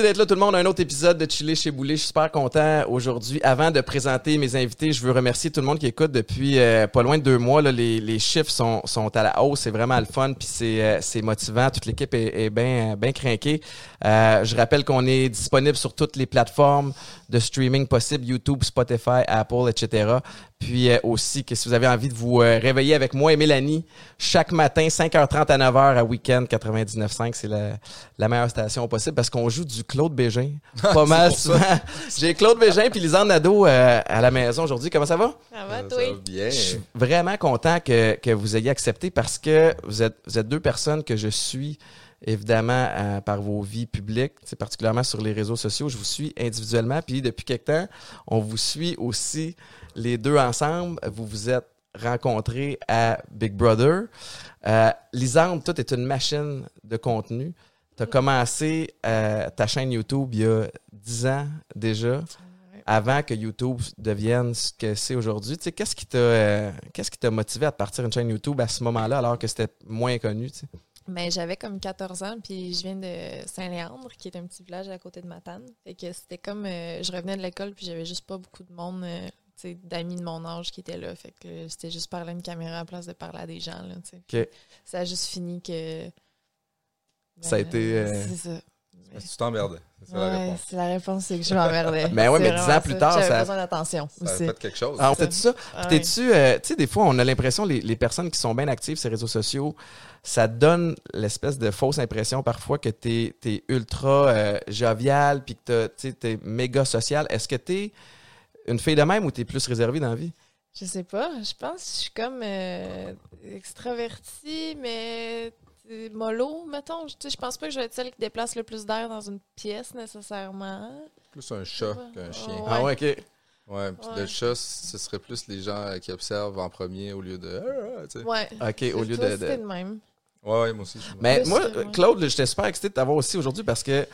Merci d'être là tout le monde. Un autre épisode de Chiller chez Boulet. Je suis super content aujourd'hui. Avant de présenter mes invités, je veux remercier tout le monde qui écoute depuis euh, pas loin de deux mois. Là, les, les chiffres sont, sont à la hausse. C'est vraiment le fun. Puis c'est, euh, c'est motivant. Toute l'équipe est, est bien bien craquée. Euh, je rappelle qu'on est disponible sur toutes les plateformes de streaming possibles. YouTube, Spotify, Apple, etc. Puis euh, aussi que si vous avez envie de vous euh, réveiller avec moi et Mélanie chaque matin, 5h30 à 9h à Week-end 99.5, c'est la, la meilleure station possible parce qu'on joue du Claude Bégin. Pas mal souvent. J'ai Claude Bégin puis Lisanne Nadeau euh, à la maison aujourd'hui. Comment ça va? Ça va, Ça toi? va bien. Je suis vraiment content que, que vous ayez accepté parce que vous êtes, vous êtes deux personnes que je suis évidemment euh, par vos vies publiques, c'est particulièrement sur les réseaux sociaux. Je vous suis individuellement, puis depuis quelque temps, on vous suit aussi les deux ensemble. Vous vous êtes rencontrés à Big Brother. Euh, Lisande, toi, est une machine de contenu. Tu as commencé euh, ta chaîne YouTube il y a 10 ans déjà avant que YouTube devienne ce que c'est aujourd'hui. Qu'est-ce qui t'a euh, qu'est-ce qui t'a motivé à partir une chaîne YouTube à ce moment-là alors que c'était moins connu? Mais j'avais comme 14 ans, puis je viens de Saint-Léandre, qui est un petit village à côté de Matane. Fait que c'était comme, euh, je revenais de l'école, puis j'avais juste pas beaucoup de monde, d'amis de mon âge qui étaient là. Fait que c'était juste parler à une caméra à la place de parler à des gens, là, tu sais. OK. Ça a juste fini que... Ça a Ben, été, euh, C'est ça. Tu t'emmerdais. C'est ça la Ouais, réponse. c'est la réponse, c'est que je m'emmerdais. Mais ouais, C'est mais dix ans plus tard, J'avais ça- besoin d'attention Ça fait quelque chose. Ah, on fait ça? Puis Ah ouais. t'es-tu, euh, tu sais, des fois, on a l'impression, les, les personnes qui sont bien actives sur les réseaux sociaux, ça donne l'espèce de fausse impression parfois que t'es es ultra euh, jovial, puis que t'es méga social. Est-ce que t'es une fille de même ou t'es plus réservée dans la vie? Je sais pas. Je pense que je suis comme euh, extravertie, mais euh, mollo, mettons. Je, pense pas que je vais être celle qui déplace le plus d'air dans une pièce nécessairement. Plus un chat qu'un chien. Ouais. Ah ouais, OK. Ouais, puis Ouais. le chat, ce serait plus les gens qui observent en premier au lieu de. Ah, ah. Ouais. OK, au lieu de... de- de même. Ouais, ouais, moi aussi. je suis Mais moi, euh. Claude, j'étais super excité de t'avoir aussi aujourd'hui parce que,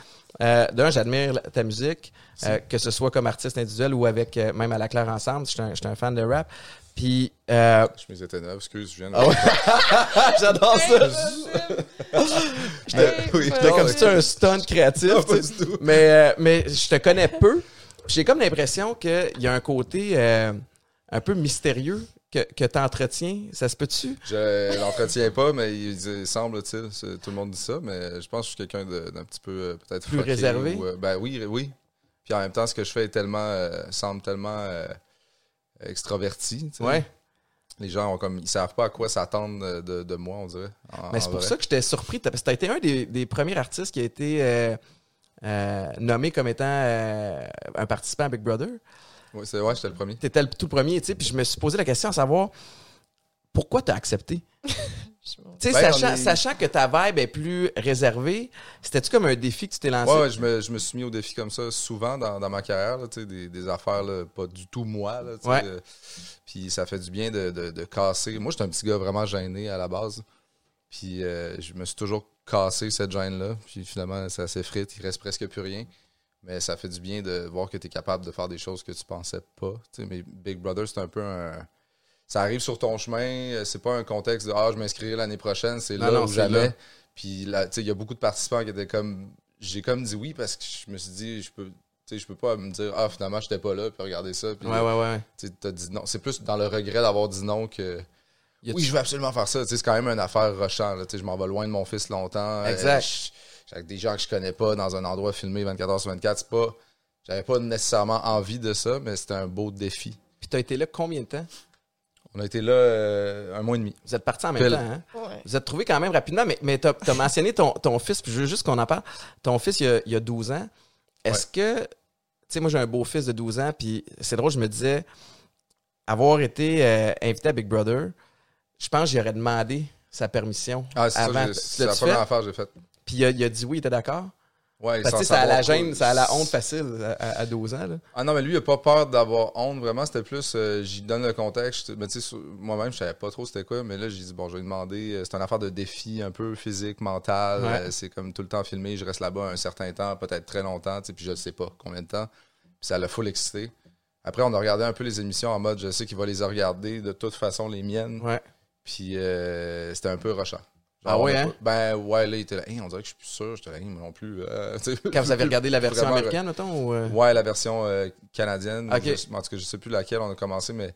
euh, d'un, j'admire ta musique, euh, que ce soit comme artiste individuel ou avec euh, même à la Claire ensemble. J'étais un, j'étais un fan de rap. Puis, euh, Je me étais neuve, excuse, je viens de. Ah ouais? j'adore ça. J'étais oui, comme si un stunt créatif. Non, pas tu sais. du tout. mais, euh, mais je te connais peu. J'ai comme l'impression qu'il y a un côté euh, un peu mystérieux que, que tu entretiens. Ça se peut-tu? Je l'entretiens pas, mais il, semble-t-il, tout le monde dit ça, mais je pense que je suis quelqu'un d'un petit peu euh, peut-être Plus réservé? ou, euh, ben oui, oui. Puis en même temps, ce que je fais est tellement euh, semble tellement euh, extraverti. Ouais. Les gens ont comme ils savent pas à quoi s'attendre de, moi, on dirait. en- Mais c'est pour vrai. ça que j'étais surpris. Parce que tu as été un des, des premiers artistes qui a été nommé comme étant un participant à Big Brother. Oui, c'est ouais, j'étais le premier. Tu étais le tout premier, tu sais. Puis je me suis posé la question à savoir pourquoi tu as accepté? Tu sais, Ben, sachant, on est- sachant que ta vibe est plus réservée, c'était-tu comme un défi que tu t'es lancé? Ouais, ouais, je me, je me suis mis au défi comme ça souvent dans, dans ma carrière, là, tu sais, des, des affaires là, pas du tout moi. Là, Ouais. euh, puis ça fait du bien de, de, de casser. Moi, j'étais un petit gars vraiment gêné à la base. Puis euh, je me suis toujours cassé cette gêne-là. Puis finalement, ça s'effrite, il reste presque plus rien. Mais ça fait du bien de voir que tu es capable de faire des choses que tu pensais pas. Mais Big Brother, c'est un peu un. Ça arrive sur ton chemin, euh, c'est pas un contexte de Ah, je m'inscrirai l'année prochaine, c'est là non, ou jamais. là. Puis là, tu sais, il y a beaucoup de participants qui étaient comme. J'ai comme dit oui parce que je me suis dit, je peux. Je peux pas me dire, ah, finalement, j'étais pas là, puis regarder ça. Puis, Ouais, ouais, ouais. t'as dit non. C'est plus dans le regret d'avoir dit non que. Oui, je veux absolument faire ça. C'est quand même une affaire là. Sais, je m'en vais loin de mon fils longtemps. Exact. Euh, suis avec des gens que je connais pas dans un endroit filmé 24 h sur 24. C'est pas. J'avais pas nécessairement envie de ça, mais c'était un beau défi. Puis tu as été là combien de temps? On a été là euh, un mois et demi. Vous êtes partis en même temps, hein? Ouais. Vous êtes trouvés quand même rapidement, mais, mais tu as, mentionné ton, ton fils, puis je veux juste qu'on en parle. Ton fils, il y a, il y a 12 ans. Est-ce que, tu sais, moi j'ai un beau-fils de 12 ans, puis c'est drôle, je me disais, avoir été euh, invité à Big Brother, je pense que j'aurais demandé sa permission Ah, c'est ça, c'est la première fait? affaire que j'ai faite. Puis il a, il a dit oui, il était d'accord? Ouais, sais, ça a la gêne, ça a la honte facile à, à- à 12 ans. Là. Ah non, mais lui, il a pas peur d'avoir honte, vraiment. C'était plus, euh, j'y donne le contexte. Mais tu sais, moi-même, je savais pas trop c'était quoi. Mais là, j'ai dit, bon, je vais lui demander. euh, C'est une affaire de défi un peu physique, mental. Ouais. Euh, c'est comme tout le temps filmé. Je reste là-bas un certain temps, peut-être très longtemps. tu sais, Puis je ne sais pas combien de temps. Puis ça l'a full excité. Après, on a regardé un peu les émissions en mode, je sais qu'il va les regarder de toute façon, les miennes. Ouais. Puis euh, c'était un peu rushant. Ah ouais, hein? Ben ouais, là, il était là. Hey, on dirait que je suis plus sûr. J'étais là, moi non plus. euh, Quand vous avez regardé la version Vraiment, américaine, mettons, ou... euh? Ouais, la version euh, canadienne. Je- en tout cas, je sais plus laquelle on a commencé, mais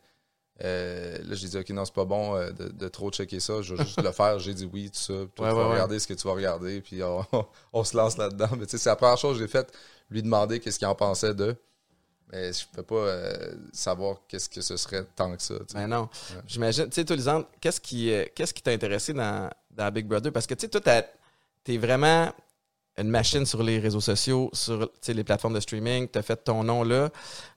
euh, là, j'ai dit, OK, non, c'est pas bon de, de trop checker ça. Je vais juste le faire. J'ai dit oui, tout ça. Puis toi, Ouais, tu ouais, vas ouais. regarder ce que tu vas regarder, puis on, on se lance là-dedans. Mais tu sais, c'est la première chose que j'ai faite, lui demander qu'est-ce qu'il en pensait de. Mais je peux pas euh, savoir qu'est-ce que ce serait tant que ça. tu sais. Ben non. J'imagine, tu sais, toi, Lisandre, qu'est-ce qui euh, qu'est-ce qui t'a intéressé dans, dans Big Brother? Parce que, tu sais, toi, t'es vraiment une machine sur les réseaux sociaux, sur tu les plateformes de streaming, t'as fait ton nom là.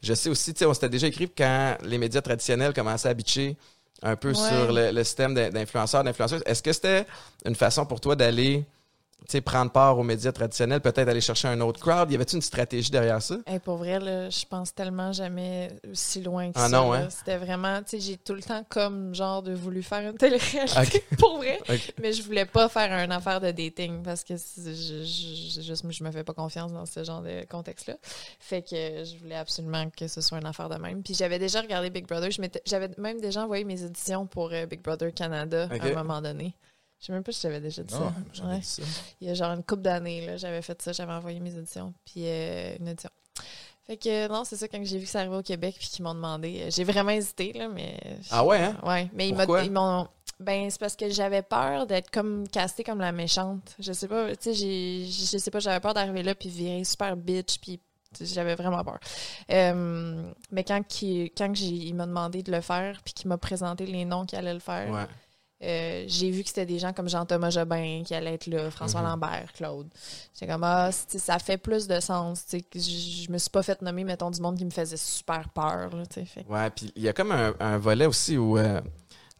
Je sais aussi, tu sais, on s'était déjà écrit quand les médias traditionnels commençaient à bitcher un peu Ouais. sur le, le système d'in- d'influenceurs, d'influenceuses, est-ce que c'était une façon pour toi d'aller, tu prendre part aux médias traditionnels, peut-être aller chercher un autre crowd? Y avait-tu une stratégie derrière ça? Hey, pour vrai, là, je pense tellement jamais si loin que Ah ça. non, là. hein? C'était vraiment, tu sais, j'ai tout le temps comme genre de voulu faire une télé-réalité, pour vrai. Mais je voulais pas faire une affaire de dating parce que je, je, je- juste, je me fais pas confiance dans ce genre de contexte-là. Fait que je voulais absolument que ce soit une affaire de même. Puis j'avais déjà regardé Big Brother. J'avais même déjà envoyé mes éditions pour euh, Big Brother Canada à un moment donné. Je sais même pas si j'avais déjà dit Non, ça. j'avais Ouais. dit ça. Il y a genre une couple d'années, j'avais fait ça, j'avais envoyé mes éditions, puis euh, une édition. Fait que non, c'est ça, quand j'ai vu que ça arrivait au Québec, puis qu'ils m'ont demandé, euh, j'ai vraiment hésité, là, mais... Ah ouais, hein? Ouais, mais ils m'a- Pourquoi? ils m'ont... Ben, c'est parce que j'avais peur d'être comme castée comme la méchante. Je sais pas, tu sais, je sais pas, j'avais peur d'arriver là, puis virer super bitch, puis j'avais vraiment peur. Euh, mais quand, quand que j'ai- il m'a demandé de le faire, puis qu'il m'a présenté les noms qui allaient le faire, Ouais. Euh, j'ai vu que c'était des gens comme Jean-Thomas Jobin qui allaient être là, François Mhm. Lambert, Claude. J'étais comme, ah, ça fait plus de sens. tu sais, que Je me suis pas fait nommer, mettons, du monde qui me faisait super peur. Là, tu sais, fait. Ouais, puis il y a comme un, un volet aussi où, euh, tu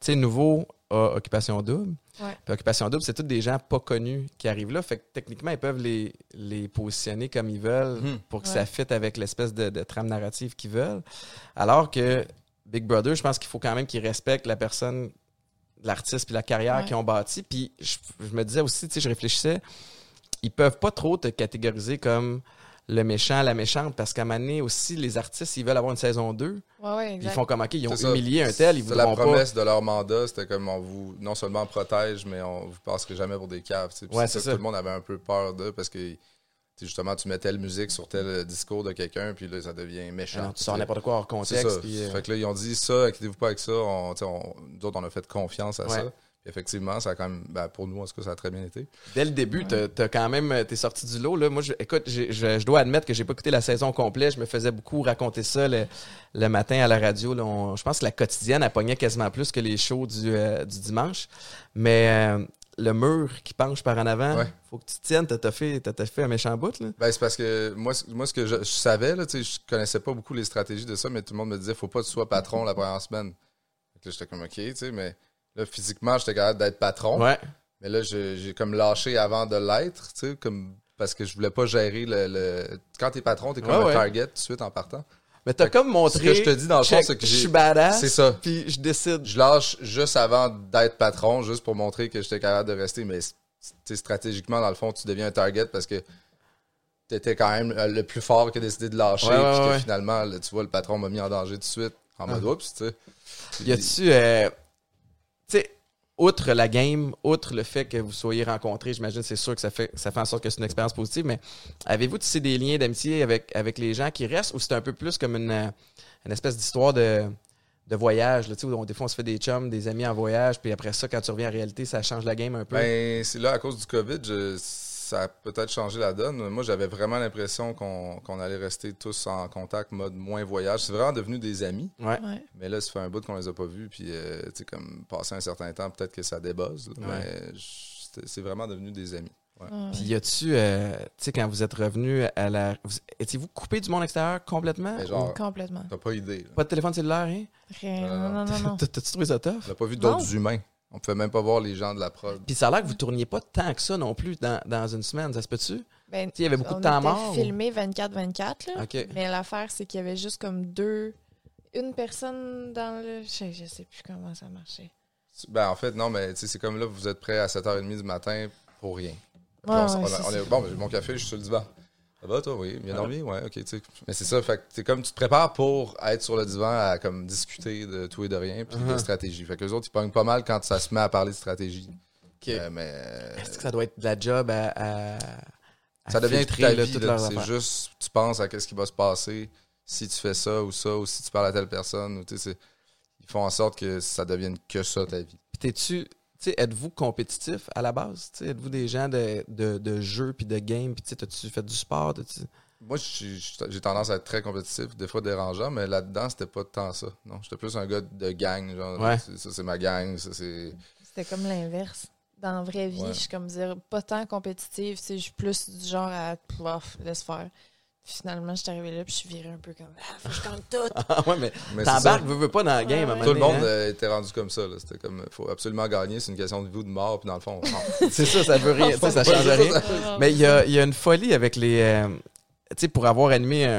sais, nouveau a Occupation Double. Ouais. Puis Occupation Double, c'est tous des gens pas connus qui arrivent là. Fait que techniquement, ils peuvent les, les positionner comme ils veulent Mhm. pour que Ouais. ça fitte avec l'espèce de, de trame narrative qu'ils veulent. Alors que Big Brother, je pense qu'il faut quand même qu'ils respectent la personne, l'artiste puis la carrière Ouais. qu'ils ont bâti. Puis je, je me disais aussi, tu sais, je réfléchissais, ils peuvent pas trop te catégoriser comme le méchant, la méchante, parce qu'à un moment donné aussi, les artistes, ils veulent avoir une saison 2. Ouais, ouais. Ils font comme, OK, ils ont ça. humilié un tel, ils C'est la pas. promesse de leur mandat, c'était comme on vous non seulement protège, mais on vous passerait jamais pour des caves. c'est ça que tout le monde avait un peu peur de parce que tu justement tu mets telle musique sur tel euh, discours de quelqu'un, puis là ça devient méchant. Alors, tu tu sors n'importe quoi hors contexte. puis, euh, Fait que là, ils ont dit ça, inquiétez-vous pas avec ça. On, tu on- nous autres, on a fait confiance à Ouais. ça. Puis effectivement, ça a quand même, ben, pour nous, en tout cas, ça a très bien été. Dès le début, Ouais. t'as- t'as quand même, t'es sorti du lot. Là. Moi, je, écoute, je, je dois admettre que j'ai pas écouté la saison complète. Je me faisais beaucoup raconter ça le, le matin à la radio. Là. On- je pense que la quotidienne, elle pognait quasiment plus que les shows du, euh, du dimanche. Mais euh, le mur qui penche par en avant, Ouais. faut que tu tiennes. T'as t'as fait, t'as- fait un méchant bout. Là. Ben, c'est parce que moi, moi ce que je, je savais, là, je connaissais pas beaucoup les stratégies de ça, mais tout le monde me disait, faut pas que tu sois patron la première semaine. Là, j'étais comme, OK, tu sais, mais là, physiquement, j'étais capable d'être patron. Ouais. Mais là, j'ai comme lâché avant de l'être, tu sais, comme parce que je voulais pas gérer le. le... Quand t'es patron, t'es comme Ouais, un target tout de suite en partant. Mais t'as comme montré. Ce que je te dis dans le fond, c'est que je suis badass. C'est ça. Puis je décide. Je lâche juste avant d'être patron, juste pour montrer que j'étais capable de rester. Mais tu sais, stratégiquement, dans le fond, tu deviens un target parce que t'étais quand même euh, le plus fort qui a décidé de lâcher. Ouais, ouais, puis que finalement, là, tu vois, le patron m'a mis en danger tout de suite. En mode Ah. oups, tu sais. Y a-tu, euh, tu sais, outre la game, outre le fait que vous soyez rencontrés, j'imagine, c'est sûr que ça fait, ça en sorte que c'est une expérience positive, mais avez-vous tissé des liens d'amitié avec, les gens qui restent ou c'est un peu plus comme une, espèce d'histoire de, de voyage, là, où on- des fois on se fait des chums, des amis en voyage, puis après ça, quand tu reviens en réalité, ça change la game un peu? Ben, c'est là, à cause du COVID, je- ça a peut-être changé la donne. Moi, j'avais vraiment l'impression qu'on qu'on allait rester tous en contact, mode moins voyage. C'est vraiment devenu des amis. ouais. Ouais. Mais là, ça fait un bout qu'on les a pas vus. Puis, euh, tu sais, comme passer un certain temps, peut-être que ça débuzz. là. Ouais. Mais je- c'est- vraiment devenu des amis. Ouais. Ouais. Puis y a-tu, euh, tu sais, quand vous êtes revenu à la. vous- Étiez-vous coupé du monde extérieur complètement? Mais genre, Complètement. t'as pas idée. là. Pas de téléphone cellulaire, rien? Rien. Non, Non, non, non, non. T'as- T'as-tu trouvé ça tough? N'a pas vu d'autres humains. On pouvait même pas voir les gens de la prod. Puis ça a l'air que vous tourniez pas tant que ça non plus dans, dans une semaine, ça se peut-tu? Ben, Tu sais, il y avait beaucoup on de temps était mort. filmé 24-24, là. OK. Mais l'affaire, c'est qu'il y avait juste comme deux. Une personne dans le. Je, je sais plus comment ça marchait. Ben, en fait, non, mais tu sais, c'est comme là, vous êtes prêts à 7h30 du matin pour rien. Ouais, on s- ouais, on a- c'est on ça. est- bon, j'ai mon café, je suis sur le divan. Ça va, toi? Oui. Bien dormi? Ouais, ok. Mais c'est ça, fait que comme, tu te prépares pour être sur le divan à comme discuter de tout et de rien, puis Uh-huh. de stratégie. Fait que les autres, ils pognent pas mal quand ça se met à parler de stratégie. Euh, mais Est-ce que ça doit être de la job à. à- à ça devient filtrer, ta vie. là. C'est juste, tu penses à qu'est-ce qui va se passer si tu fais ça ou ça, ou si tu parles à telle personne. Ou, ils font en sorte que ça devienne que ça, ta vie. Puis t'es-tu. Tu sais, êtes-vous compétitif à la base? Tu sais, êtes-vous des gens de, de, de jeux puis de games? Puis tu sais, t'as-tu fait du sport? Moi, j'ai tendance à être très compétitif, des fois dérangeant, mais là-dedans, c'était pas tant ça. Non, j'étais plus un gars de gang. Genre, Ouais. Ça, c'est ma gang. Ça, c'est. C'était comme l'inverse. Dans la vraie vie, Ouais. je suis comme dire pas tant compétitive, je suis plus du genre à laisse faire. Finalement, je suis arrivée là puis je suis virée un peu comme ah, faut que je gagne tout. Ah ouais, mais t'embarques, veux, veux pas dans la game. Ouais, à Tout le monde hein? euh, était rendu comme ça. là. C'était comme, faut absolument gagner, c'est une question de vie ou de mort, puis dans le fond. C'est ça, ça veut rien. ça change rien. Mais il y a, il y a une folie avec les. euh, tu sais, pour avoir animé un,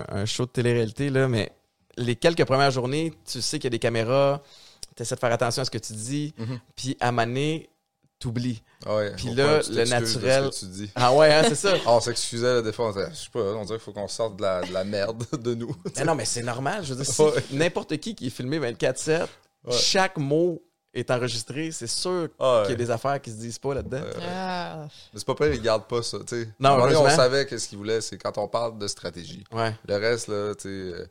un- un show de télé-réalité, là, mais les quelques premières journées, tu sais qu'il y a des caméras, tu essaies de faire attention à ce que tu dis, Mhm. puis à maner, t'oublies. Ah ouais, Puis là, le naturel- Ce que tu dis. Ah ouais, hein, c'est ça. Ah, on s'excusait là, des fois, on disait, je sais pas, on dirait qu'il faut qu'on sorte de la, de la merde de nous. Mais non, mais c'est normal. Je veux dire, si Ouais. n'importe qui qui est filmé 24-7, Ouais. chaque mot est enregistré, c'est sûr Ah, qu'il y a des affaires qui se disent pas là-dedans. Euh, Ah, Mais c'est pas pire, ils gardent pas ça, tu sais. Non, donné, on savait qu'est-ce qu'ils voulaient, c'est quand on parle de stratégie. Ouais, Le reste, là, tu sais, euh,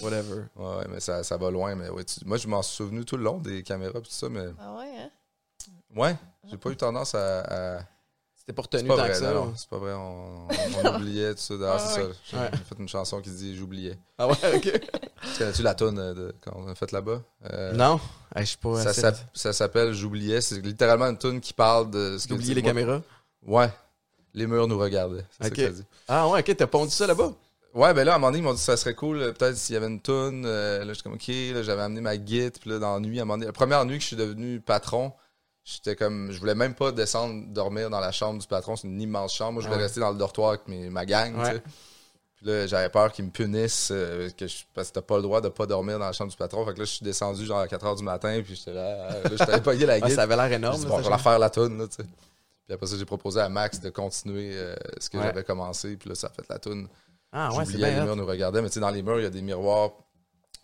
whatever. ouais, ouais, mais ça, ça va loin, mais ouais, tu- moi, je m'en suis souvenu tout le long des caméras pis tout ça, mais ah ouais, hein? Ouais, j'ai pas eu tendance à... à- C'était pas C'est retenu pas tant vrai, que ça. non, c'est pas vrai, on, on oubliait tout ça. Ah, Ah, c'est ouais. ça, j'ai Ouais. fait une chanson qui dit « J'oubliais Ah ouais, ok. ». Connais-tu la toune euh, de, quand on a fait là-bas? Euh, non, je suis pas Ça, s'appelle J'oubliais. C'est littéralement une tune qui parle de ce que D'oublier tu- les moi- caméras? Ouais. Les murs nous regardaient. C'est ça Ok. que dit. Ah ouais, ok, t'as pondu ça là-bas? Ouais, ben là, à un moment donné, ils m'ont dit que ça serait cool, euh, peut-être s'il y avait une tune. euh, là, j'étais comme, OK, là, j'avais amené ma guide. Puis là, dans la nuit, à un moment donné, la première nuit que je suis devenu patron, j'étais comme, je voulais même pas descendre dormir dans la chambre du patron. C'est une immense chambre. Moi, je voulais ouais. rester dans le dortoir avec mes- ma gang, tu Ouais. sais. Puis là, j'avais peur qu'ils me punissent euh, que je- parce que t'as pas le droit de pas dormir dans la chambre du patron. Fait que là, je suis descendu genre à 4 h du matin, puis j'étais là, ah, là, j'étais pogné la guide. ça avait l'air énorme. dit, bon, je vais la faire la toune, là, tu sais. Puis après ça, j'ai proposé à Max de continuer euh, ce que Ouais. j'avais commencé. Puis là, ça a fait la toune. Ah ouais, c'est J'oubliais, les murs nous regardaient. Mais tu sais, dans les murs, il y a des miroirs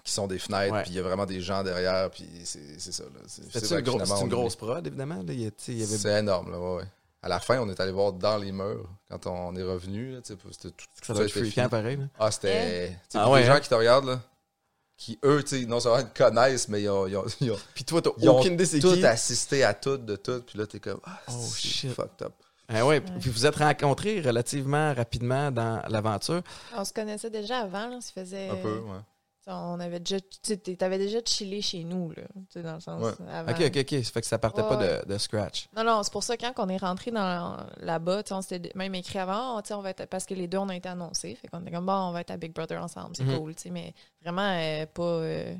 qui sont des fenêtres. Puis il y a vraiment des gens derrière. Puis c'est c'est ça, là. C'est gros- une on grosse prod, évidemment. Avait... C'est énorme, là, ouais, ouais. À la fin, on est allé voir dans les murs quand on est revenu. là, tu sais, C'était tout, tout Ça doit être pareil. là. Ah, c'était. sais, Ah ouais, les hein? gens qui te regardent, là, qui eux, tu sais, non seulement te connaissent, mais ils ont, ils ont- ils ont- Puis toi, t'as ils ont aucune idée c'est tout qui. assisté à tout, de tout. Puis là, t'es comme, ah, Oh, c'est shit. fucked up. Ah ouais, puis vous êtes rencontrés relativement rapidement dans l'aventure. On se connaissait déjà avant, là, ça faisait... Un peu, ouais. On avait déjà... Tu sais, t'avais déjà chillé chez nous, là, tu sais, dans le sens... Ouais. avant. Ok, ok, ok. Ça fait que ça partait Ouais, pas de, de scratch. Non, non, c'est pour ça, quand on est rentré dans là-bas, on s'était même écrit avant, oh, tu sais, on va être, parce que les deux, on a été annoncés. Fait qu'on était comme, bon, on va être à Big Brother ensemble, c'est Mhm. cool, tu sais, mais vraiment euh, pas. euh,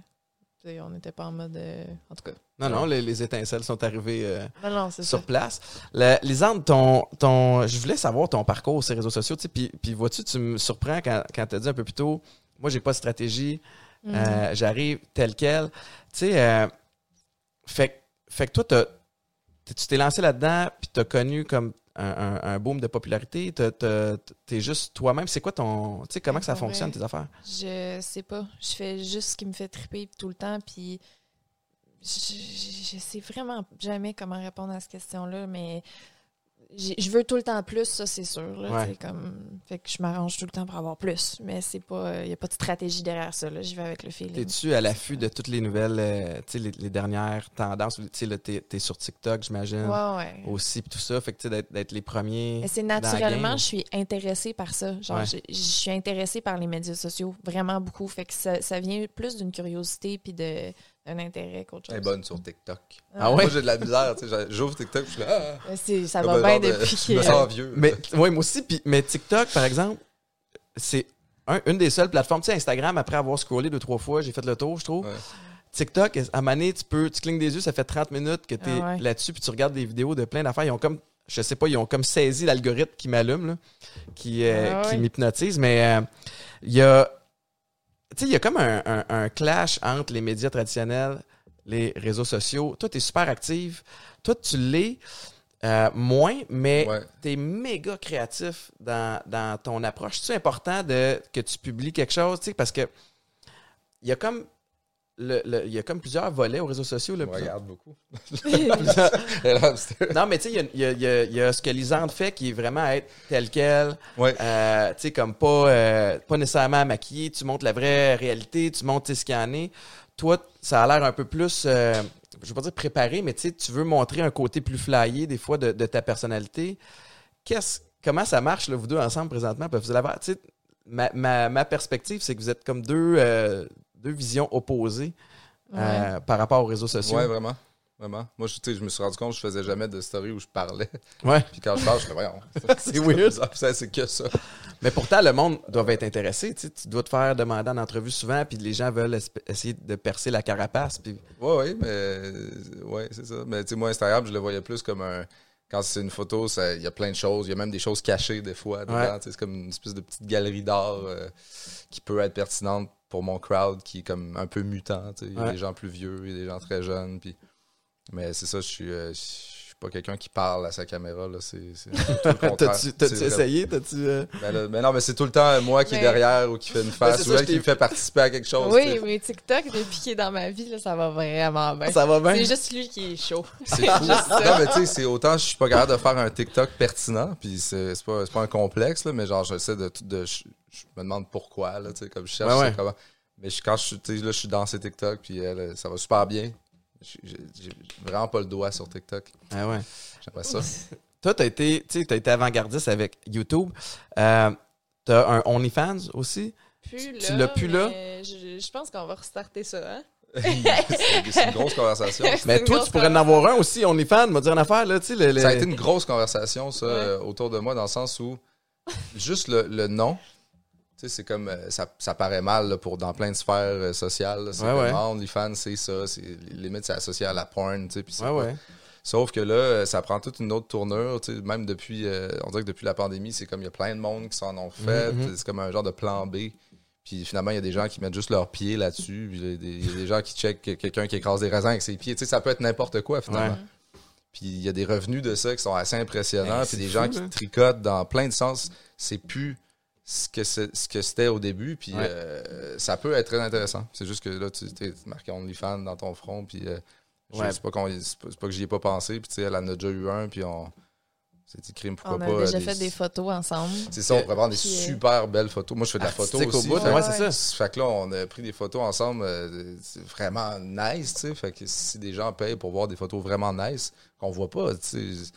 on n'était pas en mode. euh, en tout cas. Non, non, les, les étincelles sont arrivées euh, Non, non, c'est sur ça. place. Le, Lisande, ton, ton, je voulais savoir ton parcours sur les réseaux sociaux. tu sais, Puis, puis vois-tu, tu me surprends quand, quand tu as dit un peu plus tôt, moi, j'ai pas de stratégie, Mhm. euh, j'arrive tel quel. Tu sais, euh, fait, fait que toi, tu t'es lancé là-dedans, puis tu as connu comme un, un- un boom de popularité. T'as- T'es juste toi-même. C'est quoi ton. Tu sais, comment que ça fonctionne, tes affaires? Je sais pas. Je fais juste ce qui me fait triper tout le temps, puis je, je, je sais vraiment jamais comment répondre à cette question-là, mais je veux tout le temps plus, ça c'est sûr. Là, Ouais. comme, fait que je m'arrange tout le temps pour avoir plus, mais c'est pas, il y a pas de stratégie derrière ça. Là, j'y vais avec le feeling. T'es-tu à l'affût de toutes les nouvelles, euh, tu sais, les, les dernières tendances? Tu sais, là, t'es sur TikTok, j'imagine, Ouais, ouais. aussi, puis tout ça. Fait que, tu sais, d'être- les premiers. C'est naturellement, game. je suis intéressée par ça. Genre, Ouais. je, je suis intéressée par les médias sociaux, vraiment beaucoup. Fait que ça, ça vient plus d'une curiosité puis de- d'un intérêt qu'autre Elle est chose. bonne sur TikTok. Ah ouais? Moi, j'ai de la misère, tu sais. J'ouvre TikTok, je suis là, ah, ça va un bien de- depuis Je me sens vieux. Mais, ouais, moi aussi. Puis, mais TikTok, par exemple, c'est un- une des seules plateformes. Tu sais, Instagram, après avoir scrollé deux, trois fois, j'ai fait le tour, je trouve. Ouais. TikTok, à Mané, tu peux, tu clignes des yeux, ça fait 30 minutes que tu es Ah ouais. là-dessus, puis tu regardes des vidéos de plein d'affaires. Ils ont comme, je sais pas, ils ont comme saisi l'algorithme qui m'allume, là, qui, euh, Ah ouais. qui m'hypnotise. Mais euh, il y a, sais, il y a comme un, un- un clash entre les médias traditionnels, les réseaux sociaux. Toi, tu es super active. Toi, tu l'es euh, moins, mais Ouais. tu es méga créatif dans, dans ton approche. C'est important de, que tu publies quelque chose, parce que il y a comme le- le- il y a comme plusieurs volets aux réseaux sociaux. Là, regarde beaucoup. Non, mais tu sais, il y a- il il y ce que Lisande fait qui est vraiment être tel quel. Ouais. Euh, tu sais, comme pas, euh, pas nécessairement maquillé. Tu montres la vraie réalité, tu montres ce qu'il y en est. Toi, ça a l'air un peu plus, euh, je veux pas dire préparé, mais tu sais, tu veux montrer un côté plus flyé des fois de, de ta personnalité. Qu'est-ce, comment ça marche, là, vous deux ensemble présentement? Parce que vous avez, tu sais, ma, ma, ma perspective, c'est que vous êtes comme deux, euh, deux visions opposées euh, par rapport aux réseaux sociaux. Ouais, vraiment. Vraiment. Moi, je, tu sais, je me suis rendu compte que je faisais jamais de story où je parlais. Ouais. Puis quand je parle, je fais, voyons. C'est weird. Ça, c'est que ça. Mais pourtant, le monde doit être intéressé. Tu, sais, tu dois te faire demander en entrevue souvent, puis les gens veulent essayer de percer la carapace. Puis... Ouais, ouais, mais. euh, Ouais, c'est ça. Mais tu sais, moi, Instagram, je le voyais plus comme un. Quand c'est une photo, il y a plein de choses. Il y a même des choses cachées, des fois. dedans. Ouais. C'est comme une espèce de petite galerie d'art euh, qui peut être pertinente pour mon crowd qui est comme un peu mutant. tu sais. Il y a Ouais. des gens plus vieux, il y a des gens très jeunes. Puis... Mais c'est ça, je suis. euh, je suis pas quelqu'un qui parle à sa caméra. là. C'est c'est tout le contraire. T'as-tu, vrai. essayé? T'as-tu, euh, Ben là- mais non, mais c'est tout le temps moi qui est derrière ou qui fait une face c'est ou ça, elle qui me fait participer à quelque chose. Oui, mais TikTok, depuis qu'il est dans ma vie, là, ça va vraiment bien. Ça va bien? C'est juste lui qui est chaud. C'est fou. non, mais tu sais, c'est autant je suis pas capable de faire un TikTok pertinent, puis c'est pas, c'est pas un complexe, là, mais genre, j'essaie de. de je, je me demande pourquoi, là, tu sais, comme je cherche Ouais, ouais. c'est comment. Mais je- quand je, suis- tu sais, là, je suis dans ces TikTok, puis elle, ça va super bien. J'ai vraiment pas le doigt sur TikTok. Ah ouais. J'aimerais ça. Toi, t'as été, tu sais, t'as été avant-gardiste avec YouTube. Euh, t'as un OnlyFans aussi? Plus Tu l'as plus là? Je, je pense qu'on va restarter ça, hein? c'est une grosse conversation. Mais toi, tu pourrais en avoir un aussi, OnlyFans, me dire une affaire, là, Ça a été une grosse conversation, ça, Ouais. euh, autour de moi, dans le sens où juste le, le nom, c'est comme euh, ça, ça paraît mal là, pour dans plein de sphères euh, sociales. C'est Ouais, ouais. ah, OnlyFans, c'est ça, c'est limite c'est associé à la porn, tu sais, puis Ouais, ouais. Sauf que là, euh, ça prend toute une autre tournure, tu sais, même depuis, euh, on dirait que depuis la pandémie, c'est comme il y a plein de monde qui s'en ont fait, Mhm. c'est comme un genre de plan B. Puis finalement, il y a des gens qui mettent juste leurs pieds là-dessus. Il y, a des- il y a des gens qui checkent quelqu'un qui écrase des raisins avec ses pieds. Tu sais, ça peut être n'importe quoi finalement. Ouais. Puis il y a des revenus de ça qui sont assez impressionnants. Ben, puis des fou, gens qui tricotent dans plein de sens. C'est plus ce que c'est- ce que c'était au début. Puis Ouais. euh, ça peut être très intéressant. C'est juste que là, tu es marqué OnlyFans dans ton front. Puis euh, je- Ouais. c'est pas, qu'on- c'est pas, c'est pas que j'y ai pas pensé. Puis tu sais, elle en a déjà eu un. Puis on s'est crime, pourquoi On pas. a euh, déjà fait des photos ensemble. C'est ça, on pourrait prendre des Puis, euh, super belles photos. Moi, je fais de la photo Artistique au aussi. bout, fait- ouais, c'est ça. fait que là, on a pris des photos ensemble. euh, c'est vraiment nice, tu sais. Fait que si des gens payent pour voir des photos vraiment nice, qu'on voit pas, tu sais.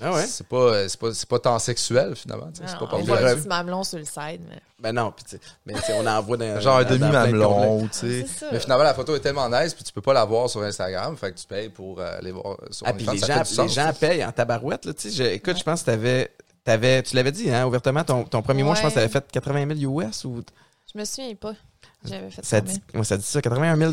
Ah ouais? C'est pas, euh, c'est pas, c'est pas tant sexuel, finalement. C'est Non, pas on voit un petit mamelon sur le side, mais... Ben non, sais, mais on en voit dans Genre un demi-mamelon, tu sais. Mais finalement, la photo est tellement nice, puis tu peux pas la voir sur Instagram. Fait que tu payes pour euh, aller voir sur Ah, puis les gens, les sens, gens payent en tabarouette. Là, tu sais, écoute, je pense que t'avais, t'avais, tu l'avais dit hein, ouvertement, ton, ton premier mois, je pense que t'avais fait 80 000 US ou Je me souviens pas. J'avais fait ça ça. dit, ouais, ça dit ça, 81 000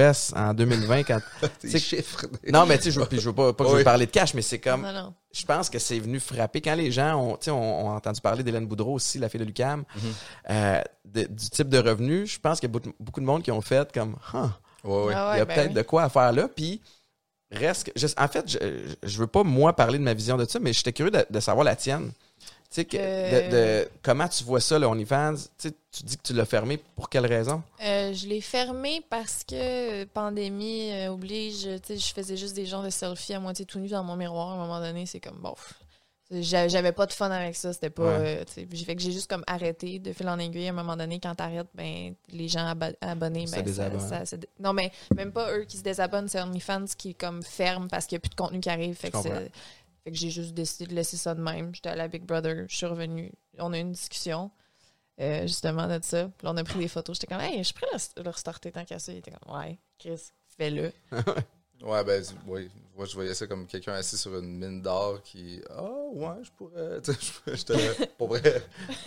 US en 2020. Quand... Chiffres. non, mais tu sais, je, je veux pas, pas que je veux parler de cash, mais c'est comme, Non, non. je pense que c'est venu frapper quand les gens ont, tu sais, ont, ont entendu parler d'Hélène Boudreau aussi, la fille de Lucam, Mhm. euh, de- du type de revenu. Je pense qu'il y a beaucoup, de monde qui ont fait comme, Huh, Ouais, ouais. Ah il y a ben peut-être oui. de quoi à faire là. Puis, reste je- en fait, je, je veux pas, moi, parler de ma vision de ça, mais j'étais curieux de, de savoir la tienne. Tu sais, que- Euh. de, de- comment tu vois ça, le OnlyFans? Tu sais, tu dis que tu l'as fermé. Pour quelle raison? Euh, je l'ai fermé parce que euh, pandémie euh, oblige. Tu sais, je faisais juste des genres de selfies à moitié tout nu dans mon miroir. À un moment donné, c'est comme bon. J'avais pas de fun avec ça. C'était pas. Ouais. j'ai fait que j'ai juste comme arrêté de fil en aiguille. À un moment donné, quand t'arrêtes, ben les gens abo- abonnés, Se ben, ça, ça non mais même pas eux qui se désabonnent, c'est OnlyFans qui comme ferme parce qu'il n'y a plus de contenu qui arrive. Fait que, fait que j'ai juste décidé de laisser ça de même. J'étais allée à Big Brother, je suis revenue. On a eu une discussion. euh, justement de ça. Puis là, on a pris des photos. J'étais comme, hey, je à le- le restarter tant qu'à ça. Il était comme, ouais, Chris, fais-le. Ouais, ben, oui. Moi, je voyais ça comme quelqu'un assis sur une mine d'or qui. Ah, ouais, je pourrais. Tu sais, je- j'étais. Pour vrai.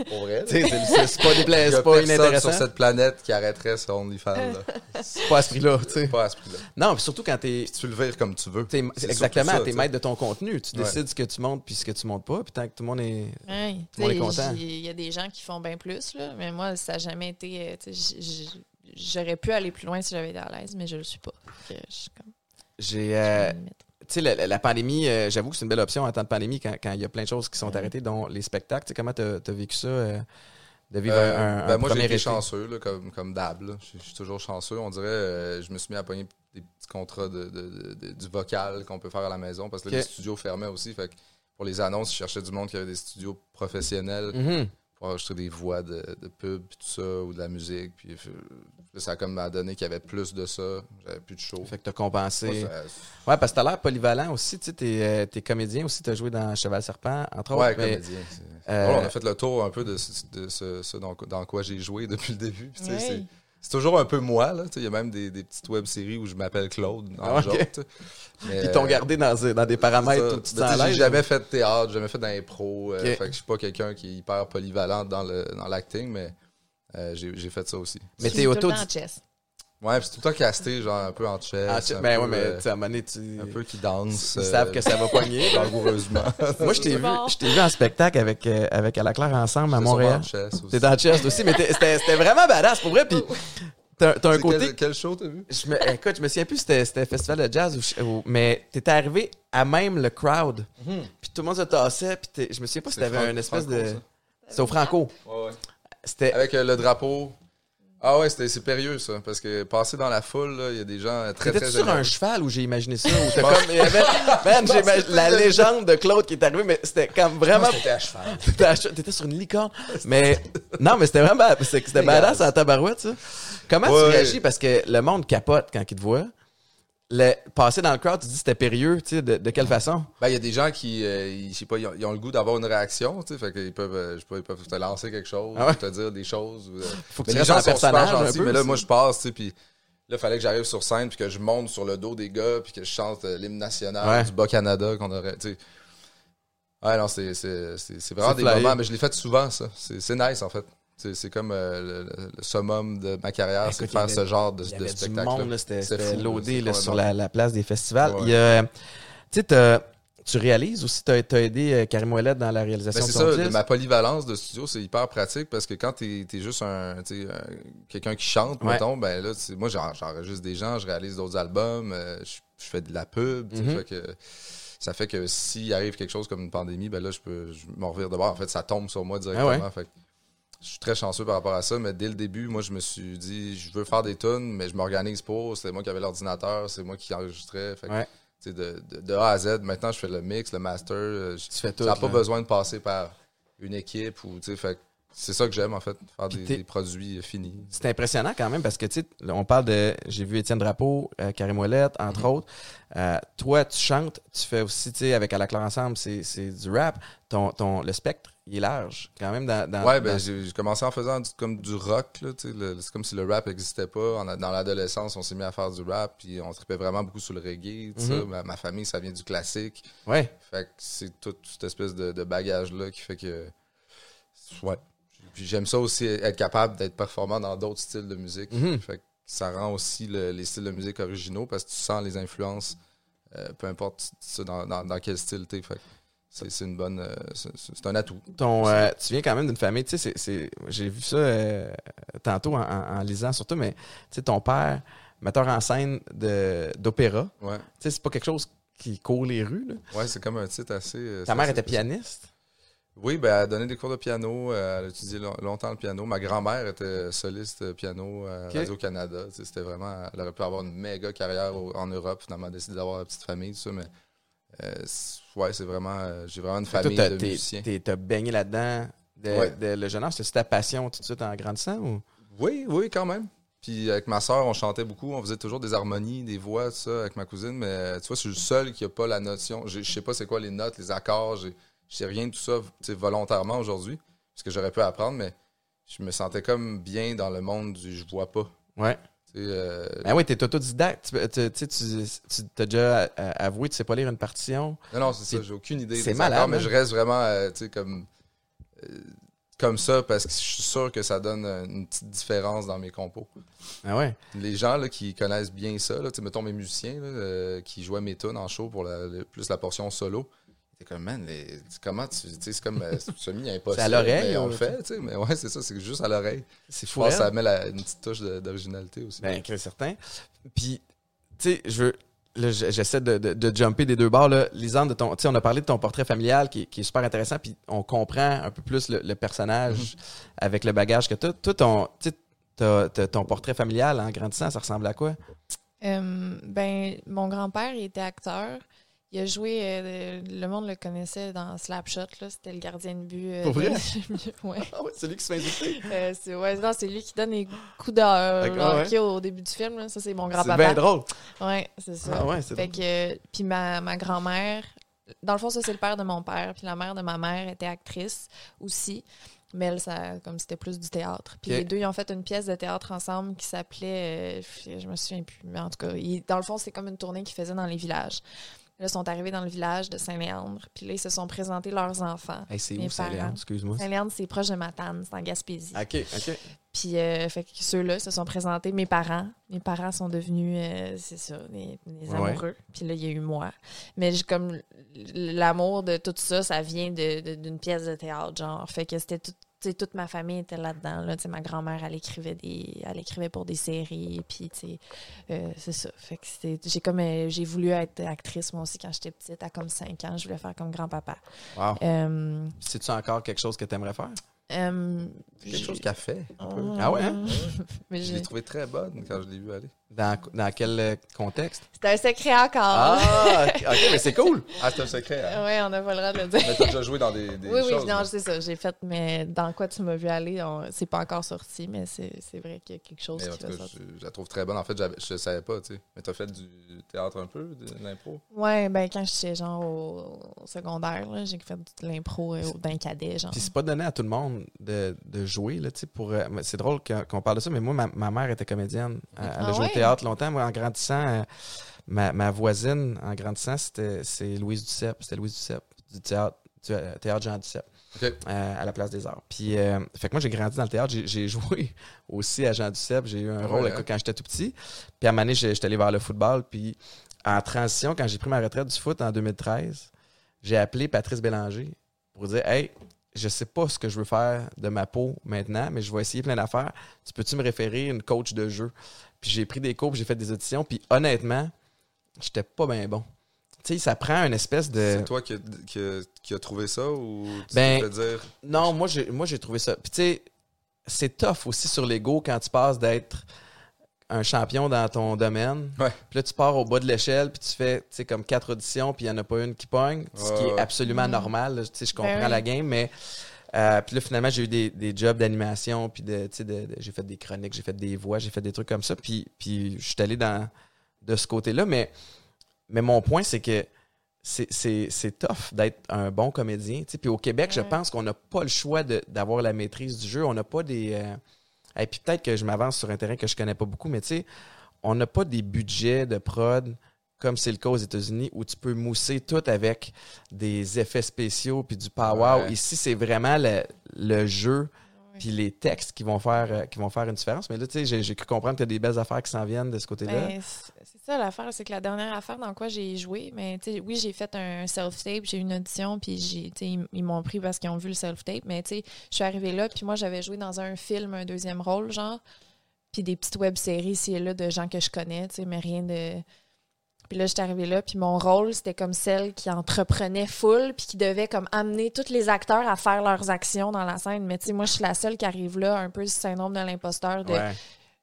Pour vrai. là. Tu sais, c'est- pas, Il y dépla- a c'est pas inintéressant. sur cette planète qui arrêterait sur OnlyFans. C'est pas à ce prix-là. tu sais. Pas à ce prix-là. Non, puis surtout quand t'es. Puis tu le vires comme tu veux. t'es- C'est exactement, t'es maître de ton contenu. Tu Ouais. décides ce que tu montes puis ce que tu montes pas. Puis tant que tout le monde est. Ouais, Tout le monde est tu sais, content. Il y a des gens qui font bien plus, là, mais moi, ça n'a jamais été. euh, J'aurais pu aller plus loin si j'avais été à l'aise, mais je le suis pas. Je suis comme- J'ai. euh, tu sais, la, la- pandémie, euh, j'avoue que c'est une belle option en temps de pandémie quand quand il y a plein de choses qui sont Ouais. arrêtées, dont les spectacles. Tu sais, comment t'as as vécu ça euh, de vivre Euh, un, un ben moi, j'ai été été? chanceux, là, comme, comme là. Je suis toujours chanceux. On dirait, euh, je me suis mis à pogner des petits contrats de, de- de- de- du vocal qu'on peut faire à la maison parce que les studios fermaient aussi. Fait que pour les annonces, je cherchais du monde qui avait des studios professionnels Mhm. Pour enregistrer des voix de, de pub, puis tout ça, ou de la musique. Puis euh, ça a comme m'a donné qu'il y avait plus de ça. J'avais plus de show. Fait que t'as compensé. Ça- Ouais, parce que t'as l'air polyvalent aussi. Tu sais, t'es, euh, t'es comédien aussi. T'as joué dans Cheval Serpent, entre Ouais, autres. mais- comédien. euh, Voilà, on a fait le tour un peu de, ce- de ce, ce dans, dans quoi j'ai joué depuis le début. Puis, Ouais. C'est- toujours un peu moi. là. Il y a même des, des petites web-séries où je m'appelle Claude. En Ah, ok. joke, tu sais. Mais, Ils t'ont euh, gardé dans, dans des paramètres où tu te Mais, sens tu sais, à J'ai jamais fait de théâtre, j'ai jamais fait d'impro. euh, Ok. fait que je suis pas quelqu'un qui est hyper polyvalent dans le dans l'acting, mais euh, j'ai j'ai fait ça aussi. Mais Tu t'es joues Ouais, puis c'est tout le temps casté, genre un peu en chess. Ah, un ben peu, ouais, mais euh, tu sais, à un moment donné, tu... un peu qui danse. ils savent que ça va pogner. là. Langoureusement. Moi, je t'ai C'est vu, bon. je t'ai vu en spectacle avec, euh, avec À la Claire ensemble à Montréal. en chess aussi. T'es dans Chest aussi, mais c'était c'était vraiment badass pour vrai. Puis t'as un C'est côté. Quel, quel show t'as vu? Je me, écoute, je me souviens plus si c'était c'était festival de jazz ou, mais t'étais arrivé à même le crowd. Puis tout le monde se tassait. Puis je me souviens pas si C'est t'avais une espèce Franco, de. C'était au Franco. Ouais, ouais. C'était. Avec euh, le drapeau. Ah ouais, c'était c'est périlleux ça, parce que passer dans la foule, là, il y a des gens très T'étais très sur un cheval où j'ai imaginé ça? Ou t'as comme, il y avait, man, la légende de Claude qui est arrivé, mais c'était comme vraiment. C'était à cheval. T'étais à T'étais sur une licorne. Mais non, mais c'était vraiment. C'était c'était badass à la tabarouette, ça. Comment tu réagis? Parce que le monde capote quand il te voit. Le, passer dans le crowd, tu dis c'était périlleux, tu sais, de, de quelle façon? Ben, il y a des gens qui, euh, ils, je sais pas, ils ont, ils ont le goût d'avoir une réaction, tu sais, fait qu'ils peuvent, euh, je sais pas, ils peuvent te lancer quelque chose, Ah ouais? te dire des choses. euh, Faut que mais tu les gens en sont super gentils, peu. mais là, moi, je passe, tu sais, puis là, il fallait que j'arrive sur scène, puis que je monte sur le dos des gars, puis que je chante euh, l'hymne national Ouais. du Bas-Canada qu'on aurait, tu sais. Ouais, non, c'est vraiment des moments, mais je l'ai fait souvent, ça. C'est nice, en fait. C'est comme euh, le, summum de ma carrière, c'est de faire avait- ce genre de, spectacle. c'était loadé là, sur la, la place des festivals. Ouais. Il y a, tu tu réalises aussi, tu as, aidé euh, Karim Ouellet dans la réalisation Ben, de c'est son ça, disque. ma polyvalence de studio, c'est hyper pratique parce que quand t'es es juste un, tu quelqu'un qui chante, Ouais. mettons, ben là, tu moi j'en- j'enregistre des gens, je réalise d'autres albums, euh, je, je fais de la pub, tu Mhm. fait que ça fait que s'il arrive quelque chose comme une pandémie, ben là, je peux m'en revire de bord. En fait, ça tombe sur moi directement. Ah ouais. Fait que je suis très chanceux par rapport à ça, mais dès le début, moi, je me suis dit, je veux faire des tunes, mais je m'organise pour. C'est moi qui avais l'ordinateur, c'est moi qui enregistrais. Fait que, Ouais. de, de- de A à Z, maintenant, je fais le mix, le master. euh, je- Tu fais tout. ça n'a pas besoin de passer par une équipe ou tu sais, fait c'est ça que j'aime en fait, faire des, produits finis. C'est impressionnant quand même parce que, tu sais, on parle de. J'ai vu Étienne Drapeau, euh, Karim Ouellet, entre Mhm. autres. Euh, toi, tu chantes, tu fais aussi, tu sais, avec À la Claire Ensemble, c'est du rap. Ton, ton, le spectre, il est large quand même dans. dans- ouais, ben dans- j'ai commencé en faisant du- comme du rock, c'est comme si le rap n'existait pas. En dans l'adolescence, on s'est mis à faire du rap, puis on tripait vraiment beaucoup sur le reggae. Mhm. Ma, ma famille, ça vient du classique. Ouais. Fait que c'est toute cette espèce de, de bagage-là qui fait que. Ouais. Puis j'aime ça aussi, être capable d'être performant dans d'autres styles de musique. Mhm. Fait que ça rend aussi le- les styles de musique originaux parce que tu sens les influences, euh, peu importe ça, dans, dans, dans quel style t'es. Fait c'est une bonne. euh, c'est un atout. Ton, euh, tu viens quand même d'une famille, tu sais, j'ai vu ça euh, tantôt en, en- en lisant surtout, mais tu sais, ton père, metteur en scène de- d'opéra, Ouais. tu sais, c'est pas quelque chose qui court les rues. Là. Ouais, c'est comme un titre assez. Ta mère assez était pianiste. Oui, ben, elle a donné des cours de piano. euh, Elle a étudié long- longtemps le piano. Ma grand-mère était soliste euh, piano à Ok. Radio-Canada. C'était vraiment. Elle aurait pu avoir une méga carrière au- en Europe. Finalement, elle a décidé d'avoir la petite famille, tout ça. Mais euh, ouais, c'est vraiment. euh, J'ai vraiment une Toi, famille t'as- de musiciens. T'as baigné là-dedans dès, Ouais. dès le jeune âge. C'est ta passion tout de suite en grandissant ou? Oui, oui, quand même. Puis avec ma soeur, on chantait beaucoup. On faisait toujours des harmonies, des voix, tout ça, avec ma cousine. Mais tu vois, je suis le seul qui a pas la notion. Je je sais pas c'est quoi les notes, les accords. j'ai- Je sais rien de tout ça volontairement aujourd'hui. Parce que j'aurais pu apprendre, mais je me sentais comme bien dans le monde du je vois pas. Ouais. Euh, Ben oui, t'es autodidacte. Tu- Tu tu- tu- t'as déjà euh, avoué, tu sais pas lire une partition. Non, non, c'est ça. J'ai aucune idée. c'est malade, accords, mais hein? je reste vraiment, euh, comme, euh, comme ça parce que je suis sûr que ça donne une petite différence dans mes compos. Ah ouais. Les gens là, qui connaissent bien ça, là, mettons mes musiciens là, qui jouaient mes tunes en show pour la- plus la portion solo, c'est comme, man, les- comment tu. tu sais, C'est comme euh, c'est semi-impossible. C'est à l'oreille, mais On le fait, tu sais, mais ouais, c'est ça, c'est juste à l'oreille. C'est Je fou. pense que raide. ça met la- une petite touche d'originalité aussi. Ben, c'est certain. Puis, tu sais, je veux. j'essaie de, de, de jumper des deux bords. Là. Lisande, de ton, tu sais, on a parlé de ton portrait familial qui, est- qui est super intéressant, puis on comprend un peu plus le, le personnage avec le bagage que tu as. Toi, ton, ton portrait familial en grandissant, ça ressemble à quoi? Euh, ben, mon grand-père, il était acteur. Il a joué, euh, le monde le connaissait dans Slapshot, là. C'était le gardien de but. euh, Pour vrai? de- ouais. Ah ouais, c'est lui qui se fait inviter. Euh, c'est ouais, non, c'est lui qui donne les coups de D'accord, ouais. hockey au début du film. là. Ça, c'est mon C'est grand-papa. bien drôle. Ouais, c'est ça. Ah ouais, c'est Fait drôle. que, puis ma, ma grand-mère, dans le fond, ça, c'est le père de mon père. Puis la mère de ma mère était actrice aussi. Mais elle, ça, comme c'était plus du théâtre. Puis les deux, ils ont fait une pièce de théâtre ensemble qui s'appelait, euh, je me souviens plus, mais en tout cas, dans le fond, c'est comme une tournée qu'ils faisaient dans les villages. Là, sont arrivés dans le village de Saint-Léandre. Puis là, ils se sont présentés leurs enfants. Hey, c'est où, Saint-Léon? parents. Excuse-moi. Saint-Léandre, c'est proche de Matane, c'est en Gaspésie. OK, OK. Puis, euh, fait que ceux-là se sont présentés. Mes parents, mes parents sont devenus, euh, c'est ça, des, des Ouais. amoureux. Puis là, il y a eu moi. Mais j'ai comme l'amour de tout ça, ça vient de- de- d'une pièce de théâtre, genre. Fait que c'était tout. Toute ma famille était là-dedans. Là. Ma grand-mère, elle écrivait des, elle écrivait pour des séries. Puis, euh, c'est ça. Fait que c'était- j'ai comme, euh, j'ai voulu être actrice, moi aussi, quand j'étais petite. À comme 5 ans, je voulais faire comme grand-papa. Wow. Euh, C'est-tu encore quelque chose que tu aimerais faire? euh, Quelque chose qu'elle fait. un peu. Ah ouais, hein? Mais Je l'ai trouvée très bonne quand je l'ai vue aller. Dans, dans quel euh, contexte? C'est un secret encore. Ah, OK, mais c'est cool. Ah, c'est un secret. Hein? Ouais, on n'a pas le droit de le dire. Mais t'as déjà joué dans des, des Oui, oui, choses. non, là. c'est ça. J'ai fait, mais dans quoi tu m'as vu aller, on- c'est pas encore sorti, mais c'est vrai qu'il y a quelque chose Mais qui tout va cas, sortir. je, je la trouve très bonne. En fait, je ne savais pas, tu sais. Mais t'as fait du théâtre un peu, de l'impro? Ouais, ben quand j'étais genre au, au secondaire, j'ai fait de l'impro euh, d'un cadet, genre. Puis c'est pas donné à tout le monde de, de jouer, là, tu sais, pour... euh, c'est drôle qu'on parle de ça, mais moi, ma, ma mère était comédienne. Elle, elle a Ah joué ouais? Théâtre longtemps. Moi, en grandissant, euh, ma, ma voisine, en grandissant, c'était c'est Louise Duceppe. C'était Louise Duceppe, du théâtre, du, euh, théâtre Jean Duceppe, euh, à la Place des Arts. Puis, fait que moi, j'ai grandi dans le théâtre. J'ai- joué aussi à Jean Duceppe. J'ai eu un rôle ouais, quand j'étais tout petit. Puis à un moment donné, j'étais allé vers le football. Puis en transition, quand j'ai pris ma retraite du foot en 2013, j'ai appelé Patrice Bélanger pour dire Hey, je sais pas ce que je veux faire de ma peau maintenant, mais je vais essayer plein d'affaires. Tu peux-tu me référer une coach de jeu? Puis j'ai pris des cours, j'ai fait des auditions, puis honnêtement, j'étais pas bien bon. Tu sais, ça prend une espèce de. C'est toi qui a, qui, a, qui a trouvé ça ou tu Ben, dire? Non, moi j'ai moi j'ai trouvé ça. Puis tu sais, c'est tough aussi sur l'ego quand tu passes d'être un champion dans ton domaine. Ouais. Puis là tu pars au bas de l'échelle puis tu fais tu sais comme quatre auditions puis il y en a pas une qui pogne, ce qui est absolument Mhm. normal. là. Tu sais je comprends Ben oui. la game mais euh, puis là finalement j'ai eu des, des jobs d'animation puis de tu sais de- de- j'ai fait des chroniques, j'ai fait des voix, j'ai fait des trucs comme ça puis puis je suis allé dans de ce côté-là mais mais mon point c'est que c'est- c'est c'est tough d'être un bon comédien. tu sais. Puis au Québec, je pense qu'on n'a pas le choix de- d'avoir la maîtrise du jeu. On n'a pas des. euh, Et puis peut-être que je m'avance sur un terrain que je connais pas beaucoup, mais tu sais, on n'a pas des budgets de prod comme c'est le cas aux États-Unis où tu peux mousser tout avec des effets spéciaux puis du power. Ouais. Ici, c'est vraiment le, le jeu puis les textes qui vont faire euh, qui vont faire une différence. Mais là, tu sais, j'ai- j'ai cru comprendre que tu as des belles affaires qui s'en viennent de ce côté-là. L'affaire, c'est que la dernière affaire dans quoi j'ai joué, mais oui, j'ai fait un self-tape, j'ai eu une audition, puis j'ai, ils, ils m'ont pris parce qu'ils ont vu le self-tape, mais je suis arrivée là, puis moi, j'avais joué dans un film, un deuxième rôle, genre, puis des petites web-séries ici et là de gens que je connais, mais rien de... Puis là, j'étais arrivée là, puis mon rôle, c'était comme celle qui entreprenait full, puis qui devait comme amener tous les acteurs à faire leurs actions dans la scène. Mais tu sais, moi, je suis la seule qui arrive là, un peu ce syndrome de l'imposteur, Ouais.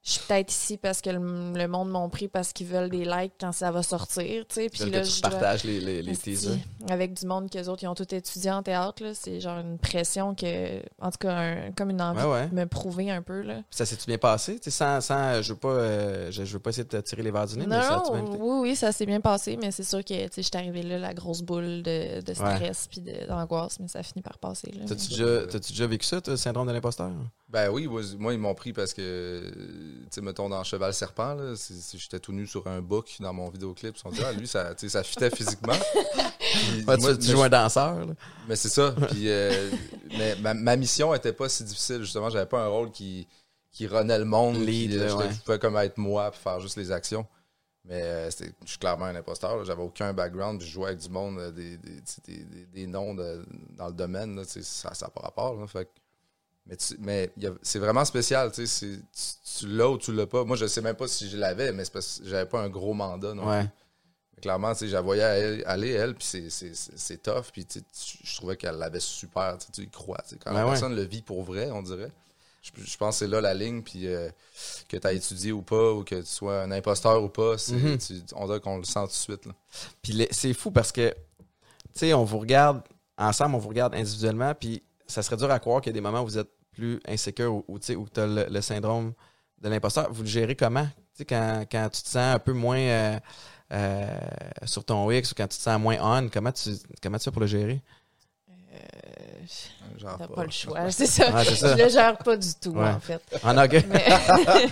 Je suis peut-être ici parce que le, le monde m'ont pris parce qu'ils veulent des likes quand ça va sortir, tu sais. Puis là, je dois- partages les, les, les teasers. Avec du monde qu'eux autres, ils ont tout étudié en théâtre. C'est genre une pression que, en tout cas, un- comme une envie Ouais, ouais. de me prouver un peu, là. Ça s'est-tu bien passé? Tu sais, sans, sans, je veux pas, euh, je, je veux pas essayer de te tirer les verres du nez, mais ça Non, été? oui, oui, ça s'est bien passé, mais c'est sûr que, tu sais, je suis arrivée là, la grosse boule de, de stress puis d'angoisse, mais ça finit par passer. T'as-tu déjà, déjà vécu ça, le syndrome de l'imposteur? Ben oui, moi, ils m'ont pris parce que, tu sais, mettons, dans Cheval Serpent, là, j'étais tout nu sur un book dans mon vidéoclip. Ils se sont dit, ah, lui, ça, tu sais, ça fitait physiquement. Puis Ouais, tu, moi, tu joues un danseur, là. Mais c'est ça. Puis, euh, mais ma, ma mission était pas si difficile, justement. J'avais pas un rôle qui, qui renait le monde. Lead, puis, là, je, ouais. je pouvais comme être moi puis faire juste les actions. Mais euh, je suis clairement un imposteur. là. J'avais aucun background. Je jouais avec du monde, euh, des, des, des, noms de- dans le domaine. là, ça n'a pas rapport. là. Fait que- mais mais c'est vraiment spécial. tu sais, Tu, tu l'as ou tu l'as pas. Moi, je sais même pas si je l'avais, mais c'est parce que j'avais pas un gros mandat. Non Ouais. Clairement, tu sais, je la voyais elle- aller, elle, puis c'est- tough, puis tu sais, je trouvais qu'elle l'avait super, tu sais, tu y crois. tu sais. Quand la Ben ouais. personne le vit pour vrai, on dirait, je, je pense que c'est là la ligne, puis euh, que tu as étudié ou pas, ou que tu sois un imposteur ou pas, Mhm. tu- on dirait qu'on le sent tout de suite. Là. Puis c'est fou parce que, tu sais, on vous regarde ensemble, on vous regarde individuellement, puis ça serait dur à croire qu'il y a des moments où vous êtes plus insécure ou, ou, tu as le, le syndrome de l'imposteur. Vous le gérez comment? Quand, quand tu te sens un peu moins euh, euh, sur ton X ou quand tu te sens moins on, comment tu, comment tu fais pour le gérer? Euh, T'as pas. pas le choix, c'est ça. Ça. Je le gère pas du tout, Ouais. en fait. En. Mais-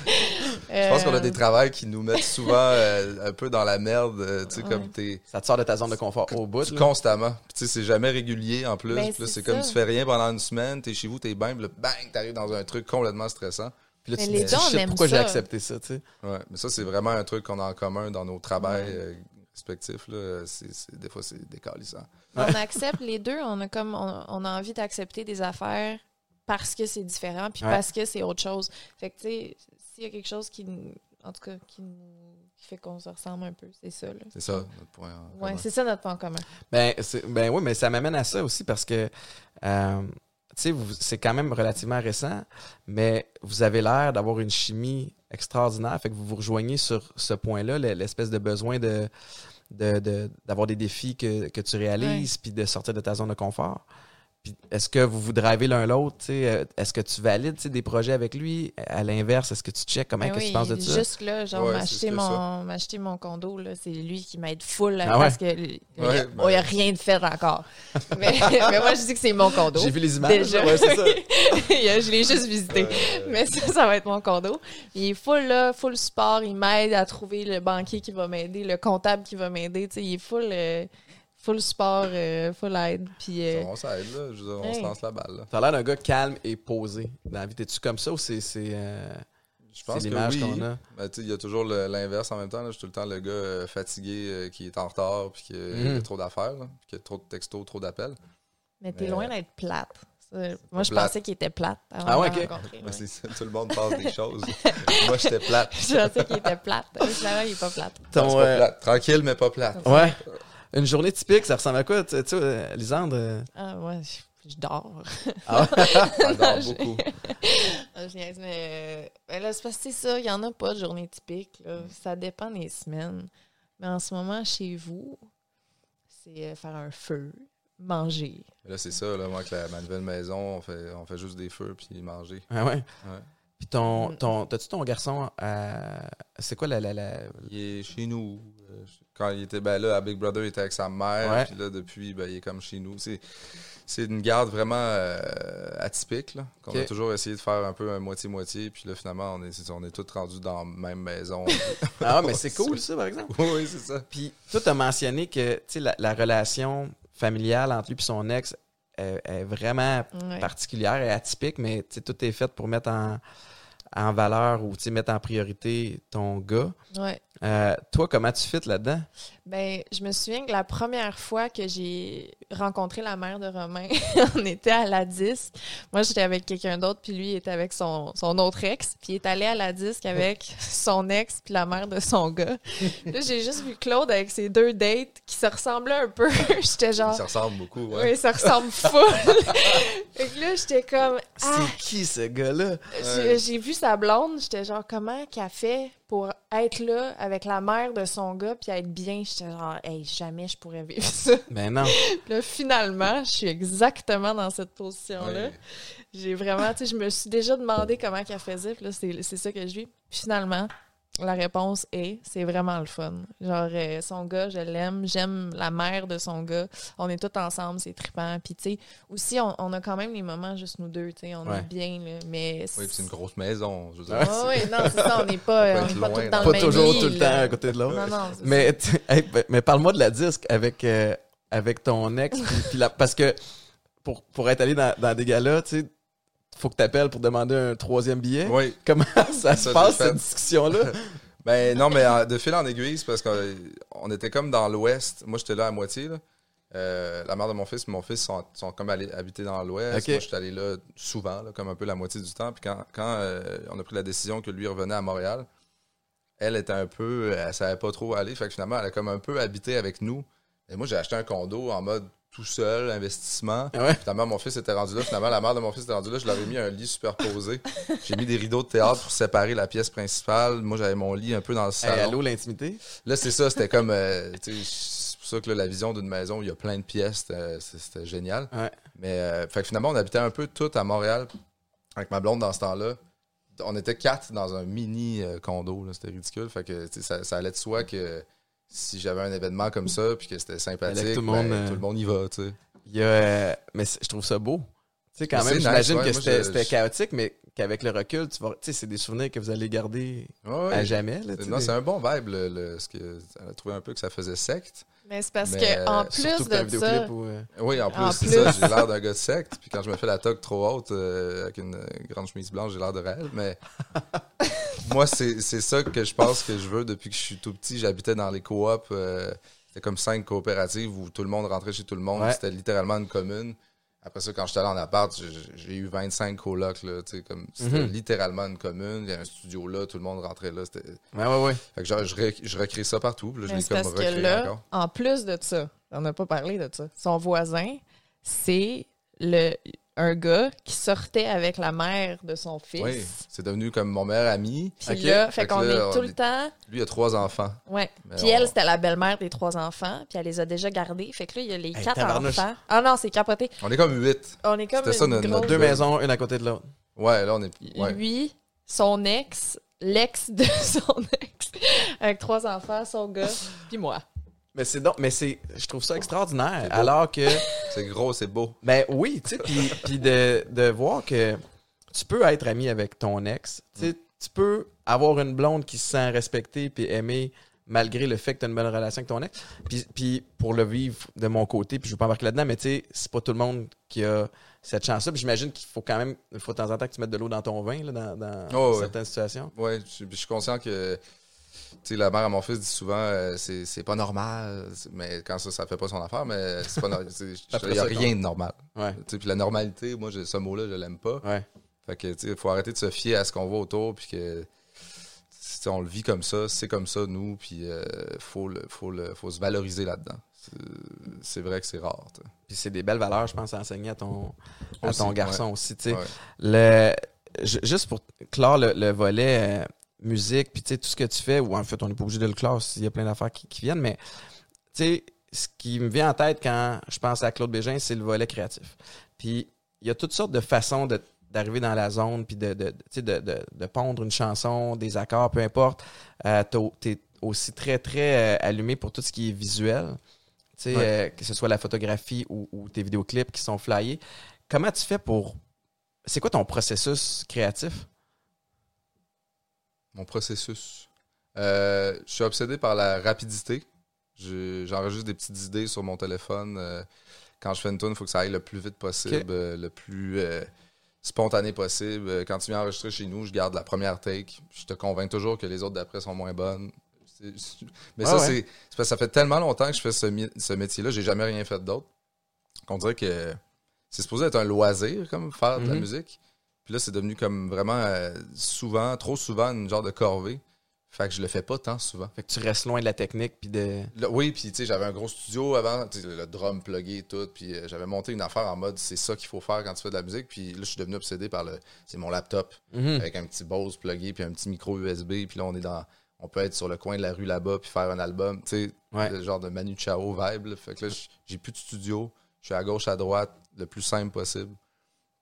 Je pense qu'on a Euh, des travails qui nous mettent souvent euh, un peu dans la merde, euh, tu sais, Ouais. comme t'es Ça te sort de ta zone de confort au bout. constamment. Tu sais, c'est jamais régulier en plus. Ben, c'est comme tu fais rien pendant une semaine, t'es chez vous, t'es bien, bang, t'arrives dans un truc complètement stressant. Puis là, Mais tu les te dis, pourquoi j'ai accepté ça, tu sais? Ouais, mais ça, c'est vraiment un truc qu'on a en commun dans nos travails Ouais. euh, respectifs. Là. C'est, c'est- des fois, c'est décalissant. On accepte les deux, on a comme on, on a envie d'accepter des affaires parce que c'est différent puis Ouais. parce que c'est autre chose. Fait que tu sais, s'il y a quelque chose qui nous- en tout cas qui nous qui fait qu'on se ressemble un peu, c'est ça là. C'est ça, notre point. en Ouais, commun. c'est ça notre point commun. Ben, c'est- ben oui, mais ça m'amène à ça aussi parce que, euh, tu sais, vous- c'est quand même relativement récent, mais vous avez l'air d'avoir une chimie extraordinaire. Fait que vous vous rejoignez sur ce point-là, le- l'espèce de besoin de de- de- d'avoir des défis que, que tu réalises, puis de sortir de ta zone de confort. Est-ce que vous vous drivez l'un l'autre? euh, Est-ce que tu valides des projets avec lui? À l'inverse, est-ce que tu checkes comment Ben que oui, tu penses de ça? Juste là, genre Ouais, c'est m'acheter que mon m'acheter mon condo là, c'est lui qui m'aide full là, Ah ouais? parce que il n'y a, ben- rien de fait encore. mais, mais moi je dis que c'est mon condo. J'ai vu les images. Déjà. Ouais, c'est ça. Je l'ai juste visité. Euh, Mais ça, ça va être mon condo. Il est full, là, full support. Il m'aide à trouver le banquier qui va m'aider, le comptable qui va m'aider. Il est full, euh, full support, euh, full aide. Puis, euh, on s'aide, là. Je veux dire, on Hey. se lance la balle. Là. T'as l'air d'un gars calme et posé. Dans la vie, t'es-tu comme ça ou c'est c'est, euh, Je c'est pense que l'image oui. qu'on a? Ben, il y a toujours le- l'inverse en même temps. là. Je suis tout le temps le gars euh, fatigué euh, qui est en retard puis qui a, il a trop d'affaires, là, puis qui a trop de textos, trop d'appels. mais t'es Mais, loin d'être plate. Moi, je Plate. pensais qu'il était plate avant Ah ouais, de ok. rencontrer. Ben, ouais. c'est ça, tout le monde parle des choses. Moi, j'étais plate. Je pensais qu'il était plate. Finalement, il est pas plate. C'est pas plate. Tranquille, mais pas plate. Ouais. Une journée typique, ça ressemble à quoi? Tu sais, euh, Lisandre? euh, Ah, ouais, je, je dors. Ah ouais? J'ai- beaucoup. Ah, je niaise, mais, euh, ben là, c'est parce que c'est ça, il n'y en a pas de journée typique. là. Ça dépend des semaines. Mais en ce moment, chez vous, c'est faire un feu, manger. Là, c'est ça, là, moi, avec la, ma nouvelle maison, on fait, on fait juste des feux puis manger. Ah ouais? Ouais. Puis ton, Mm. ton, t'as-tu ton garçon à... C'est quoi la... la, la... Il est chez nous. Euh, Quand il était ben là, à Big Brother, il était avec sa mère. Ouais. Puis là, depuis, ben, il est comme chez nous. C'est, c'est une garde vraiment euh, atypique. Là, qu'on a toujours essayé de faire un peu un moitié-moitié. Puis là, finalement, on est, on est tous rendus dans la même maison. Ah mais c'est cool ça, par exemple. oui, c'est ça. Puis toi, t'as mentionné que tu sais, la, la relation familiale entre lui et son ex est, est vraiment Ouais. particulière et atypique, mais tu sais, tout est fait pour mettre en, en valeur ou mettre en priorité ton gars. Ouais. Euh, toi, comment tu fites là-dedans? Ben, je me souviens que la première fois que j'ai rencontré la mère de Romain, on était à la disque. Moi, j'étais avec quelqu'un d'autre, puis lui il était avec son, son autre ex. Puis il est allé à la disque avec son ex, puis la mère de son gars. Là, j'ai juste vu Claude avec ses deux dates qui se ressemblaient un peu. j'étais genre... Ça ressemble beaucoup. Ouais. Oui, ça ressemble full. fait que là, j'étais comme... Ah, C'est qui ce gars-là? j'ai vu sa blonde, j'étais genre, comment qu'elle fait? Pour être là avec la mère de son gars puis être bien? J'étais genre, hey, jamais je pourrais vivre ça. Ben non. Là, finalement, je suis exactement dans cette position-là. J'ai vraiment, tu sais, je me suis déjà demandé comment qu'elle faisait, puis là, c'est c'est ça que je vis. Puis finalement, la réponse est, c'est vraiment le fun. Genre, euh, son gars, je l'aime, j'aime la mère de son gars. On est tous ensemble, c'est trippant. Puis, tu sais, aussi, on, on a quand même les moments juste nous deux, tu sais, on Ouais. est bien, là, mais... Oui, puis c'est une grosse maison. Je veux dire. Ouais. Ah oui, non, c'est ça, on n'est pas, on être est pas loin, là. le Pas même toujours lit, tout le temps à côté de l'autre. Non, non, c'est Mais, tu- hey, ben- mais parle-moi de la disque avec, euh, avec ton ex. puis- puis la- parce que pour, pour être allé dans, dans des galas, tu sais, faut que tu appelles pour demander un troisième billet. Oui. Comment ça se Ça, passe, cette discussion-là? Ben non, mais en- de fil en aiguille, c'est parce qu'on on était comme dans l'ouest. Moi, j'étais là à moitié. Là. Euh, la mère de mon fils et mon fils sont, sont comme allés habiter dans l'ouest. Ok. Moi, j'étais allé là souvent, là, comme un peu la moitié du temps. Puis quand, quand euh, on a pris la décision que lui revenait à Montréal, elle était un peu, elle savait pas trop où aller. Fait que finalement, elle a comme un peu habité avec nous. Et moi, j'ai acheté un condo en mode tout seul, investissement. Ah ouais? Finalement, mon fils était rendu là. Finalement, la mère de mon fils était rendue là. Je ai mis un lit superposé. J'ai mis des rideaux de théâtre pour séparer la pièce principale. Moi, j'avais mon lit un peu dans le Hey, salon. allô, l'intimité? Là, c'est ça, c'était comme. euh, c'est pour ça que là, la vision d'une maison, il y a plein de pièces, c'était génial. Ouais. Mais euh, fait que finalement, on habitait un peu tout à Montréal avec ma blonde dans ce temps-là. On était quatre dans un mini euh, condo, c'était ridicule. Fait que ça allait de soi que si j'avais un événement comme ça, puis que c'était sympathique, Fallait que tout le ben, monde, euh, tout le monde y va, tu sais. Il y a, euh, mais je trouve ça beau. Tu sais, quand Mais même, j'imagine nice, ouais. que c'était chaotique, mais qu'avec le recul, tu vas, tu sais, c'est des souvenirs que vous allez garder Ouais, ouais. à jamais. Là, Non, des- c'est un bon vibe. Le, le- ce que, elle a trouvé un peu que ça faisait secte. Mais c'est parce Mais, que en euh, plus de vidéoclip ça, où, euh, Oui, en plus, En c'est plus. ça, j'ai l'air d'un gars de secte. Puis quand je me fais la toque trop haute euh, avec une grande chemise blanche, j'ai l'air de réel. Mais moi, c'est c'est ça que je pense que je veux depuis que je suis tout petit. J'habitais dans les coops. euh, C'était comme cinq coopératives où tout le monde rentrait chez tout le monde. Ouais. C'était littéralement une commune. Après ça, quand j'étais allé en appart, j'ai- eu 25 colocs. C'était Mhm. littéralement une commune. Il y a un studio là, tout le monde rentrait là. Ouais, ouais, ouais. Fait que genre, je, rec- je recrée ça partout. Puis là, je l'ai c'est comme parce que recréé là, encore. en plus de ça, on n'a pas parlé de ça. Son voisin, c'est le un gars qui sortait avec la mère de son fils. Oui, c'est devenu comme mon meilleur ami. Puis Ok. là, fait qu'on est tout est- le temps. Lui, il a trois enfants. Ouais. Mais Puis on- elle, c'était la belle-mère des trois enfants, puis elle les a déjà gardés. Fait que là, il y a les quatre enfants. Ah non, c'est capoté. On est comme huit. On est comme C'était ça, notre- grosse- Deux maisons, une à côté de l'autre. Ouais, là, on est. Ouais. Lui, son ex, l'ex de son ex, avec trois enfants, son gars, puis moi. Mais c'est donc, mais c'est, je trouve ça extraordinaire. Alors que, C'est gros, c'est beau. ben oui, tu sais, puis, puis de, de voir que tu peux être ami avec ton ex. Tu sais, tu peux avoir une blonde qui se sent respectée puis aimée malgré le fait que tu as une bonne relation avec ton ex. Puis, puis pour le vivre de mon côté, puis je veux pas embarquer là-dedans, mais tu sais, c'est pas tout le monde qui a cette chance-là. Puis j'imagine qu'il faut quand même, il faut de temps en temps que tu mettes de l'eau dans ton vin, là, dans, dans Oh, ouais. certaines situations. Je, je suis conscient que. Tu sais, la mère à mon fils dit souvent, euh, c'est c'est pas normal, mais quand ça, ça fait pas son affaire, mais c'est pas normal. Il y a rien de normal. Ouais, Puis la normalité, moi, je- ce mot-là, je l'aime pas. ouais. Fait que, tu sais, faut arrêter de se fier à ce qu'on voit autour, puis que. on le vit comme ça, c'est comme ça, nous, puis euh, faut, le, faut, le, faut se valoriser là-dedans. C'est- C'est vrai que c'est rare. Puis c'est des belles valeurs, je pense, à enseigner à ton, à Aussi, ton garçon aussi. Le, juste pour clore le, le volet euh, musique, puis tu sais, tout ce que tu fais, ou en fait, on n'est pas obligé de le clore s'il y a plein d'affaires qui, qui viennent, mais tu sais, ce qui me vient en tête quand je pense à Claude Bégin, c'est le volet créatif. Puis il y a toutes sortes de façons de- d'arriver dans la zone, puis de, de, de, tu sais, de, de, de pondre une chanson, des accords, peu importe. Euh, t'as- T'es aussi très, très euh, allumé pour tout ce qui est visuel. Tu sais, Ouais. euh, que ce soit la photographie ou, ou tes vidéoclips qui sont flyés. Comment tu fais pour. C'est quoi ton processus créatif? Mon processus. Euh, je suis obsédé par la rapidité. Je- J'enregistre des petites idées sur mon téléphone. euh, quand je fais une tune, il faut que ça aille le plus vite possible, euh, le plus spontané possible. Quand tu viens enregistrer chez nous, je garde la première take. Je te convainc toujours que les autres d'après sont moins bonnes. Mais Ah ça, ouais. c'est parce que ça fait tellement longtemps que je fais ce, métier-là. J'ai jamais rien fait d'autre. Qu'on dirait que c'est supposé être un loisir, comme faire de la Mhm. musique. Puis là, c'est devenu comme vraiment euh, souvent, trop souvent, une genre de corvée. Fait que je le fais pas tant souvent. Fait que tu restes loin de la technique puis de. Là, oui, puis tu sais, j'avais un gros studio avant, le drum plugué et tout, puis euh, j'avais monté une affaire en mode c'est ça qu'il faut faire quand tu fais de la musique, puis là je suis devenu obsédé par le c'est mon laptop Mhm. avec un petit Bose plugué puis un petit micro USB, puis là on est dans on peut être sur le coin de la rue là-bas puis faire un album, tu sais, Ouais. le genre de Manu Chao vibe. là. Fait que là j'ai plus de studio, je suis à gauche à droite, le plus simple possible.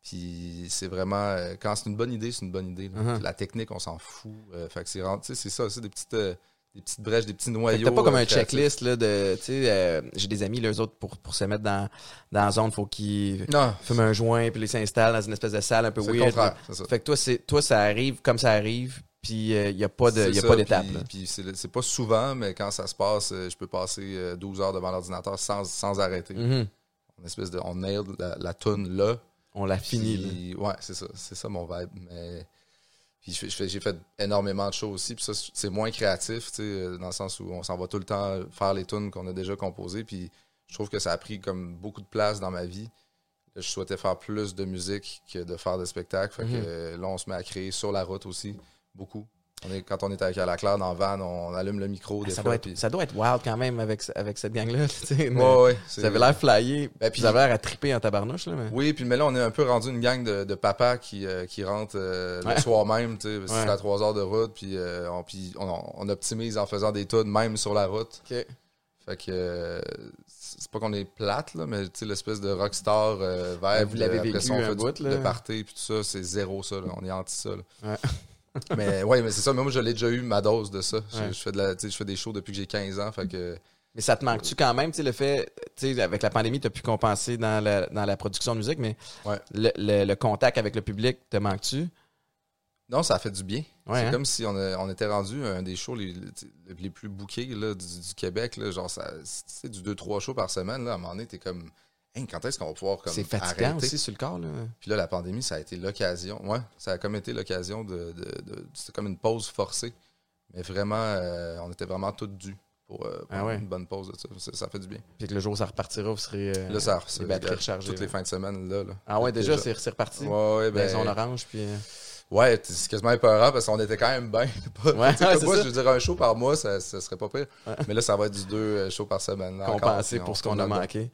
Puis c'est vraiment euh, quand c'est une bonne idée, c'est une bonne idée. là. Mhm. La technique, on s'en fout. Euh, fait que c'est c'est ça, c'est des petites euh, des petites brèches, des petits noyaux. t'as pas comme euh, un checklist là, de. Tu sais, euh, j'ai des amis, les autres, pour, pour se mettre dans, dans la zone, faut qu'ils fument un joint puis ils s'installent dans une espèce de salle un peu le weird. contraire. Ça. Fait que toi, c'est toi, ça arrive comme ça arrive, puis il n'y a pas de, y a ça, pas d'étape. puis- là. C'est le- pas souvent, mais quand ça se passe, je peux passer euh, 12 heures devant l'ordinateur sans, sans arrêter. Une espèce de, on nail la, la toune là. On l'a fini. là. Puis, ouais, c'est ça. C'est ça mon vibe. Mais j'ai fait énormément de choses aussi. Puis ça, c'est moins créatif, dans le sens où on s'en va tout le temps faire les tunes qu'on a déjà composées. Puis je trouve que ça a pris comme beaucoup de place dans ma vie. Je souhaitais faire plus de musique que de faire des spectacles. Fait que Mhm. euh, là, on se met à créer sur la route aussi, beaucoup. On est, quand on est avec à la claire dans le van, on allume le micro des Ah, ça, fois. doit être, puis- ça doit être wild quand même avec, avec cette gang-là. Ouais, ouais, c'est- Vous avez l'air flyé. Ben, puis vous avez l'air à triper en tabarnouche. Là, mais... Oui, puis mais là, on est un peu rendu une gang de, de papas qui, euh, qui rentrent euh, Ouais. le soir même, c'est à trois heures de route, puis euh, on, puis on, on optimise en faisant des tunes même sur la route. Ok. Fait que euh, c'est pas qu'on est plate, là, mais l'espèce de rockstar euh, vibe, vous l'avez vécu un bout, là. de party, puis tout ça, c'est zéro ça, là, on est anti ça. là. Ouais. mais ouais, mais c'est ça, moi je l'ai déjà eu ma dose de ça. Je- Ouais. Je, fais de la, je fais des shows depuis que j'ai 15 ans, fait que Mais ça te manque-tu quand même, tu sais, le fait, avec la pandémie, tu as pu compenser dans la, dans la production de musique, mais Ouais. le, le- le contact avec le public te manque-tu? non, ça a fait du bien. Ouais, c'est hein? comme si on, a- on était rendu un des shows les, les- plus bookés là, du, du Québec. Là, genre, ça, c'est du 2-3 shows par semaine. Là, à un moment donné, t'es comme, Quand est-ce qu'on va pouvoir comme, C'est fatigant arrêter? aussi sur le corps, là. Puis là, la pandémie, ça a été l'occasion. Ouais, ça a comme été l'occasion de. de, de- C'était comme une pause forcée. Mais vraiment, euh, on était vraiment tous dus pour, euh, pour Ah ouais. une bonne pause de ça. ça. ça fait du bien. Puis que le jour où ça repartira, vous serez. euh, Là, ça les batteries rechargées, Toutes là. les fins de semaine, là. là. Ah ouais, déjà, c'est c'est reparti. Ouais, ouais, Ben, zone orange, puis. euh, ouais, c'est quasiment épeurant parce qu'on était quand même bien. Ouais, moi, je veux dire, un show par mois, ça, ça serait pas pire. Mais là, ça va être du deux shows par semaine. là, compensé pour ce qu'on a manqué.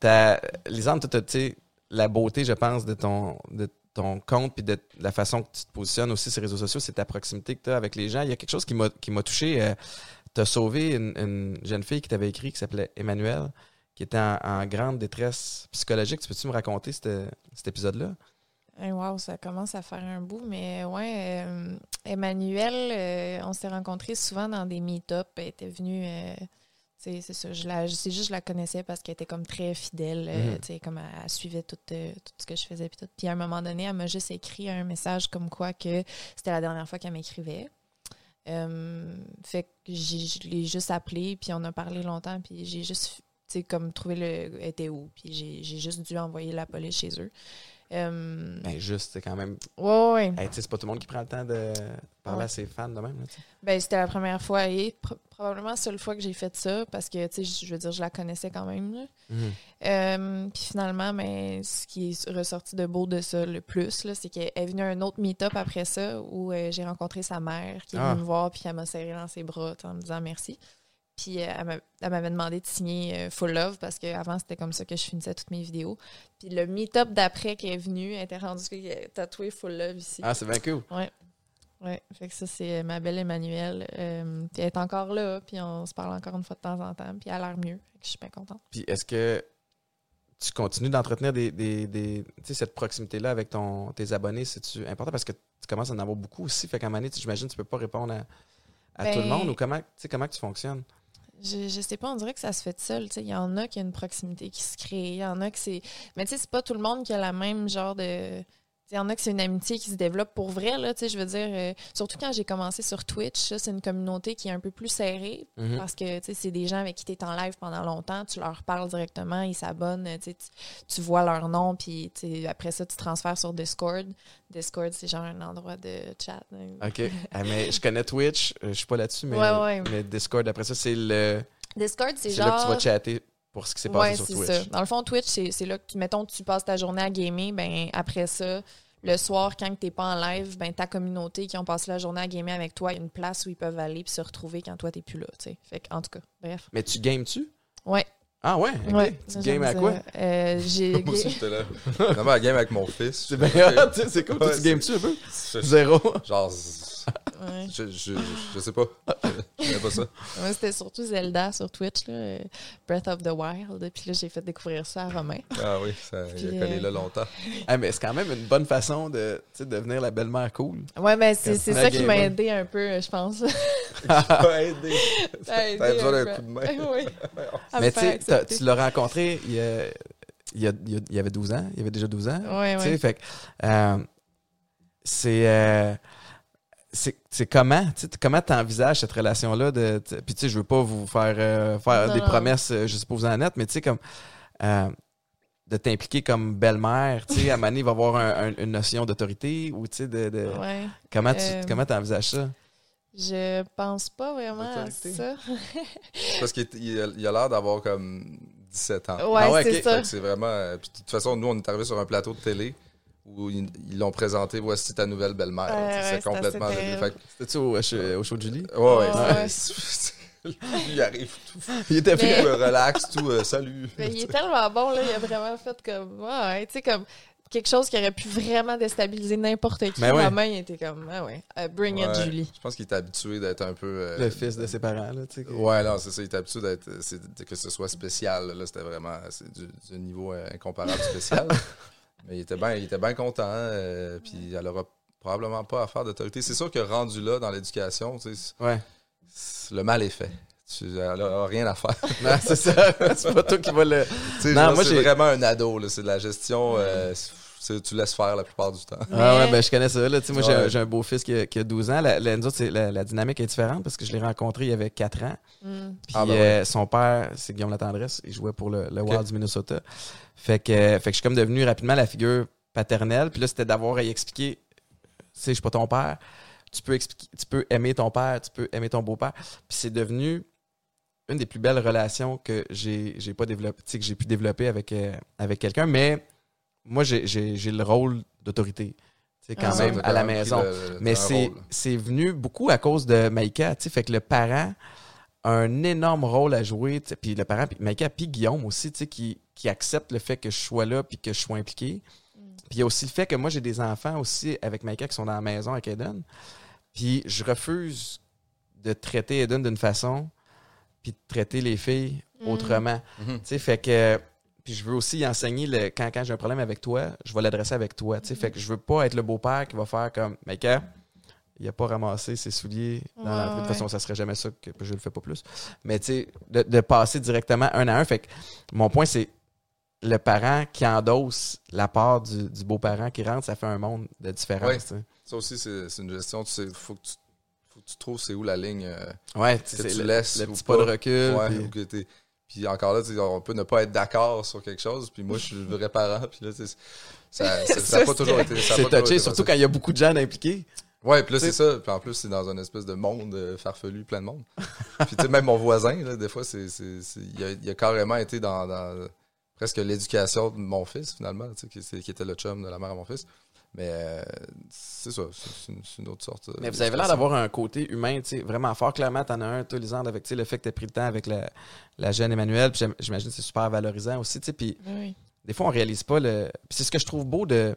T'as- tu sais, la beauté, je pense, de ton, de ton compte puis de la façon que tu te positionnes aussi sur les réseaux sociaux, c'est ta proximité que tu as avec les gens. Il y a quelque chose qui m'a, touché. Euh, tu as sauvé une, une jeune fille qui t'avait écrit qui s'appelait Emmanuel, qui était en, grande détresse psychologique. Tu peux-tu me raconter cet épisode-là? Hey, wow, ça commence à faire un bout, mais ouais, euh, Emmanuel, euh, on s'est rencontrés souvent dans des meet-up. Elle était venue, euh, c'est ça, je la, c'est juste je la connaissais parce qu'elle était comme très fidèle, tu sais, comme elle, elle suivait tout, euh, tout ce que je faisais. Puis, tout. puis à un moment donné, elle m'a juste écrit un message comme quoi que c'était la dernière fois qu'elle m'écrivait. Euh, fait que je l'ai juste appelé, puis on a parlé longtemps, puis j'ai juste, tu sais, comme trouvé le. Elle était où, puis j'ai j'ai juste dû envoyer la police chez eux. Euh, Ben, juste, c'est quand même. ouais, ouais. Hey, c'est pas tout le monde qui prend le temps de parler Ouais. à ses fans de même. là. Ben, c'était la première fois et pro- probablement la seule fois que j'ai fait ça parce que, tu sais, je- veux dire, je la connaissais quand même. Mhm. Euh, puis finalement, ben, ce qui est ressorti de beau de ça le plus, c'est qu'elle est venue à un autre meet-up après ça où euh, j'ai rencontré sa mère qui est venue Ah. me voir puis elle m'a serré dans ses bras en me disant merci. Puis euh, elle m'a- elle m'avait demandé de signer euh, Full Love parce qu'avant, c'était comme ça que je finissais toutes mes vidéos. Puis le meet-up d'après qu'elle est venue, elle était rendue tatouée Full Love ici. Ah, c'est bien cool. Ouais, fait que ça, c'est ma belle Emmanuelle. Euh, puis elle est encore là, puis on se parle encore une fois de temps en temps, puis elle a l'air mieux. Fait que je suis bien contente. Puis est-ce que tu continues d'entretenir des, des, des- tu sais, cette proximité-là avec ton, tes abonnés? C'est-tu important? Parce que tu commences à en avoir beaucoup aussi. Fait qu'à un moment donné, tu- j'imagine que tu peux pas répondre à, à Ben- tout le monde. Ou comment, comment que tu fonctionnes? Je, je sais pas, on dirait que ça se fait seul. Il y en a qui a une proximité qui se crée. Il y en a que c'est. Mais tu sais, c'est pas tout le monde qui a la même genre de. Il y en a que c'est une amitié qui se développe pour vrai, là, tu sais, je veux dire, euh, surtout quand j'ai commencé sur Twitch, ça, c'est une communauté qui est un peu plus serrée, Mhm. parce que tu sais, c'est des gens avec qui tu es en live pendant longtemps, tu leur parles directement, ils s'abonnent, tu, sais, tu- tu vois leur nom, puis après ça, tu transfères sur Discord. Discord, c'est genre un endroit de chat. OK. Ah, mais je connais Twitch. euh, Je suis pas là-dessus, mais, Ouais, ouais. mais Discord, après ça, c'est le. Discord, c'est C'est genre. là que tu vas chatter pour ce qui s'est passé Ouais, sur c'est Twitch. ça. Dans le fond, Twitch, c'est c'est là que, tu- mettons, tu passes ta journée à gamer, ben après ça, le soir, quand tu n'es pas en live, ben ta communauté qui ont passé la journée à gamer avec toi, il y a une place où ils peuvent aller puis se retrouver quand toi, t'es plus là, tu sais. Fait que, en tout cas, bref. Mais tu games-tu? Ouais. Ah ouais? Ouais. Tu games à quoi? Euh, j'ai... Moi aussi, j'étais là. Finalement, la game avec mon fils. C'est bien tu c'est cool. Ouais, tu games-tu un peu? c'est- Zéro. Genre, Ouais. je, je, je sais pas. Je connais pas ça. Moi, c'était surtout Zelda sur Twitch, là, euh, Breath of the Wild. Puis là, j'ai fait découvrir ça à Romain. Ah oui, ça, il a collé euh, là longtemps. Ah, mais c'est quand même une bonne façon de tu sais, devenir la belle-mère cool. Ouais, ben c'est ça qui m'a aidé un peu, je pense. Pas aidé. Ça a aidé T'avais besoin un d'un peu. coup de main. oui. Mais tu sais, t'as- tu l'as rencontré il y, a, il, y a, il y avait 12 ans. Il y avait déjà 12 ans. Ouais, Tu sais, ouais. fait que, euh, c'est. euh, c'est comment, tu sais, comment t'envisages cette relation-là de, tu- puis tu sais, je veux pas vous faire euh, faire Non, des non. promesses, euh, je sais pas vous en êtes, mais tu sais, comme, euh, de t'impliquer comme belle-mère, tu sais, à va y avoir un- un- une notion d'autorité, ou tu sais, de, de- Ouais. comment tu, Euh, comment t'envisages ça? Je pense pas vraiment à ça. Parce qu'il il a l'air d'avoir comme 17 ans. Ouais, Ah ouais, c'est ça. C'est vraiment. puis de toute façon, nous, on est arrivé sur un plateau de télé où ils l'ont présenté, voici ta nouvelle belle-mère. Ouais, ouais, c'est c'était complètement C'était-tu au, au- show de Julie? Ouais, ouais. Ouais. Lui, il arrive tout, Il était Mais- tout, euh, relax, tout, euh, salut. Mais il est tellement bon, là. Il a vraiment fait comme. Ouais, tu sais, comme quelque chose qui aurait pu vraiment déstabiliser n'importe qui. Mais ouais. La main, il était comme. Ah ouais. euh, bring it, Ouais. Julie. Je pense qu'il est habitué d'être un peu. euh, Le fils de ses parents, là, tu sais. que- Ouais, non, c'est ça. Il est habitué d'être, c'est- que ce soit spécial. Là, c'était vraiment c'est du, du niveau euh, incomparable spécial. Mais il était bien il était bien content. euh, puis elle aura probablement pas affaire d'autorité. C'est sûr que rendu là dans l'éducation, Ouais. le mal est fait. Tu, elle aura rien à faire. Non, c'est ça. c'est pas toi qui va le. Non, genre, moi, c'est vraiment un ado. là. C'est de la gestion. euh, tu laisses faire la plupart du temps. Ah ouais, ben je connais ça. Là. Tu sais, moi, j'ai un- Ouais. j'ai un beau-fils qui, a- qui a 12 ans. La, la, nous autres, c'est- la, la dynamique est différente parce que je l'ai rencontré il y avait 4 ans. Mm. Puis Ah, ben euh, son père, c'est Guillaume Latendresse, il jouait pour le, le Wild du Minnesota. Fait que, fait que je suis comme devenu rapidement la figure paternelle. Puis là, c'était d'avoir à y expliquer, tu sais, je suis pas ton père. Tu peux, expliquer, tu peux aimer ton père, tu peux aimer ton beau-père. Puis c'est devenu une des plus belles relations que j'ai j'ai pas développé, tu sais, que j'ai pu développer avec, euh, avec quelqu'un. Mais moi, j'ai- le rôle d'autorité. Quand Ah, même, à la maison. le- Mais c'est, venu beaucoup à cause de Maïka, tu sais, fait que le parent a un énorme rôle à jouer, puis le parent, puis Maïka, puis Guillaume aussi, tu sais, qui, qui accepte le fait que je sois là, puis que je sois impliqué. Puis il y a aussi le fait que moi, j'ai des enfants aussi avec Maïka qui sont dans la maison avec Eden, puis je refuse de traiter Eden d'une façon, puis de traiter les filles Mm. autrement. Mhm. Tu sais, fait que. Puis je veux aussi y enseigner le, quand, quand j'ai un problème avec toi, je vais l'adresser avec toi. Tu sais, fait que je veux pas être le beau-père qui va faire comme Maïka, il a pas ramassé ses souliers dans Ouais, l'entrée. De toute ouais. façon, ça serait jamais ça que je le fais pas plus. Mais tu sais, de, de passer directement un à un. Fait que mon point, c'est le parent qui endosse la part du, du beau-parent qui rentre, ça fait un monde de différence. Ouais. Ça aussi, c'est une gestion. Tu sais, faut que tu, faut que tu trouves c'est où la ligne. euh, Ouais, tu que le, laisses le ou petit pas. pas de recul. Ouais, puis- ou que t'es- Puis encore là, tu sais, on peut ne pas être d'accord sur quelque chose. Puis moi, je suis le vrai parent. Puis là, tu sais, ça n'a pas toujours été. C'est touché, été surtout quand il y a beaucoup de gens impliqués. Ouais, puis là, c'est ça. Puis en plus, c'est dans un espèce de monde euh, farfelu, plein de monde. puis tu sais, même mon voisin, là, des fois, c'est, il, a, il a carrément été dans, dans presque l'éducation de mon fils, finalement, tu sais, qui, qui était le chum de la mère à mon fils. Mais euh, c'est ça, c'est, une, autre sorte. euh, Mais vous avez l'air d'avoir un côté humain, tu sais, vraiment fort. Clairement, t'en as un, toi, Lisande, avec tu sais, le fait que t'as pris le temps avec la, la jeune Emmanuel. J'imagine que c'est super valorisant aussi, tu sais. Puis Oui. des fois, on réalise pas le. Puis c'est ce que je trouve beau de.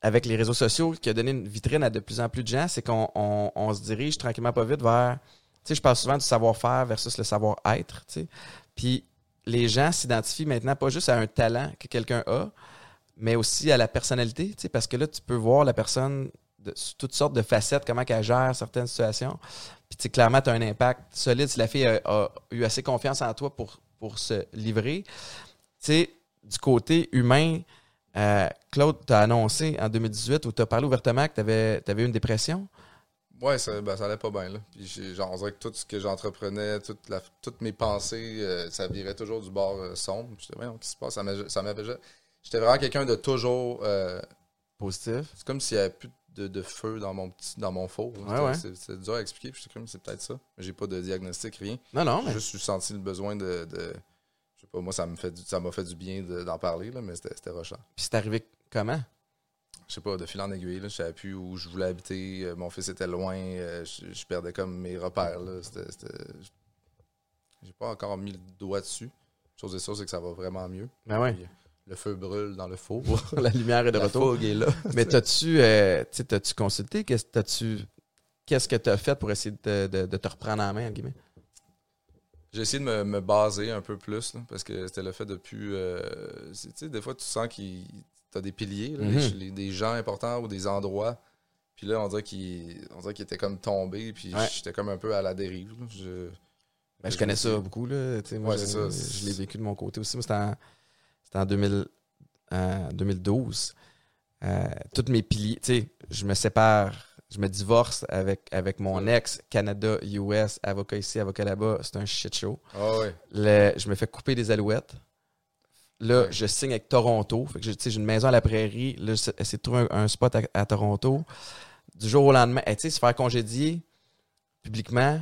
Avec les réseaux sociaux, qui a donné une vitrine à de plus en plus de gens, c'est qu'on on, on se dirige tranquillement pas vite vers. Tu sais, je parle souvent du savoir-faire versus le savoir-être, tu sais. Puis les gens s'identifient maintenant pas juste à un talent que quelqu'un a, mais aussi à la personnalité, parce que là, tu peux voir la personne de sous toutes sortes de facettes, comment elle gère certaines situations. Puis, clairement, tu as un impact solide si la fille a, eu assez confiance en toi pour, pour se livrer. Tu sais, du côté humain, euh, Claude, tu as annoncé en 2018 où tu as parlé ouvertement que tu avais, eu une dépression. Ça, ben, ça allait pas bien, là. Puis genre, on dirait que tout ce que j'entreprenais, toute toutes mes pensées, euh, ça virait toujours du bord euh, sombre. J'étais, voyons, qu'est-ce qui se passe? Ça m'avait, J'étais vraiment quelqu'un de toujours. euh, Positif. c'est comme s'il y avait plus de, de feu dans mon petit, dans mon four. Ouais, C'était- ouais. C'est, dur à expliquer. Puis comme, c'est peut-être ça. Mais j'ai pas de diagnostic, rien. Non, non, J'ai mais juste senti le besoin de. de- je sais pas, moi, ça, me fait du- ça m'a fait du bien de- d'en parler, là, mais c'était, c'était rushant. puis c'est arrivé comment? Je sais pas, de fil en aiguille, là, je savais plus où je voulais habiter. euh, mon fils était loin. euh, je, je perdais comme mes repères. Là. J'ai pas encore mis le doigt dessus. Chose est sûre, c'est que ça va vraiment mieux. Ben ouais, Puis, le feu brûle dans le four. la lumière est de La retour. fougue est là. Mais t'as-tu euh, t'as-tu consulté? Qu'est-ce t'as-tu- qu'est-ce que tu as fait pour essayer de te, de- de te reprendre en main, entre guillemets? J'ai essayé de me, me baser un peu plus, là, parce que c'était le fait depuis. euh, c'est- tu sais, des fois, tu sens que tu as des piliers, là, Mhm. les- des gens importants ou des endroits. Puis là, on dirait dirait qu'ils étaient comme tombés, puis Ouais. j'étais comme un peu à la dérive. là. Je, Ben, je connais ça beaucoup. Là. Moi, Ouais, je, c'est ça. je l'ai vécu de mon côté aussi. Moi, c'était en, c'était en 2000, en 2012. Euh, toutes mes piliers, tu sais, je me sépare, je me divorce avec, avec mon ex, Canada, US, avocat ici, avocat là-bas. C'est un shit show. Ah. Le- je me fais couper des alouettes. Là, Ouais. je signe avec Toronto. Fait que j'ai tu sais, j'ai une maison à la prairie. Là, essayé de trouver un, un spot à, à Toronto. Du jour au lendemain, tu sais, se faire congédier publiquement,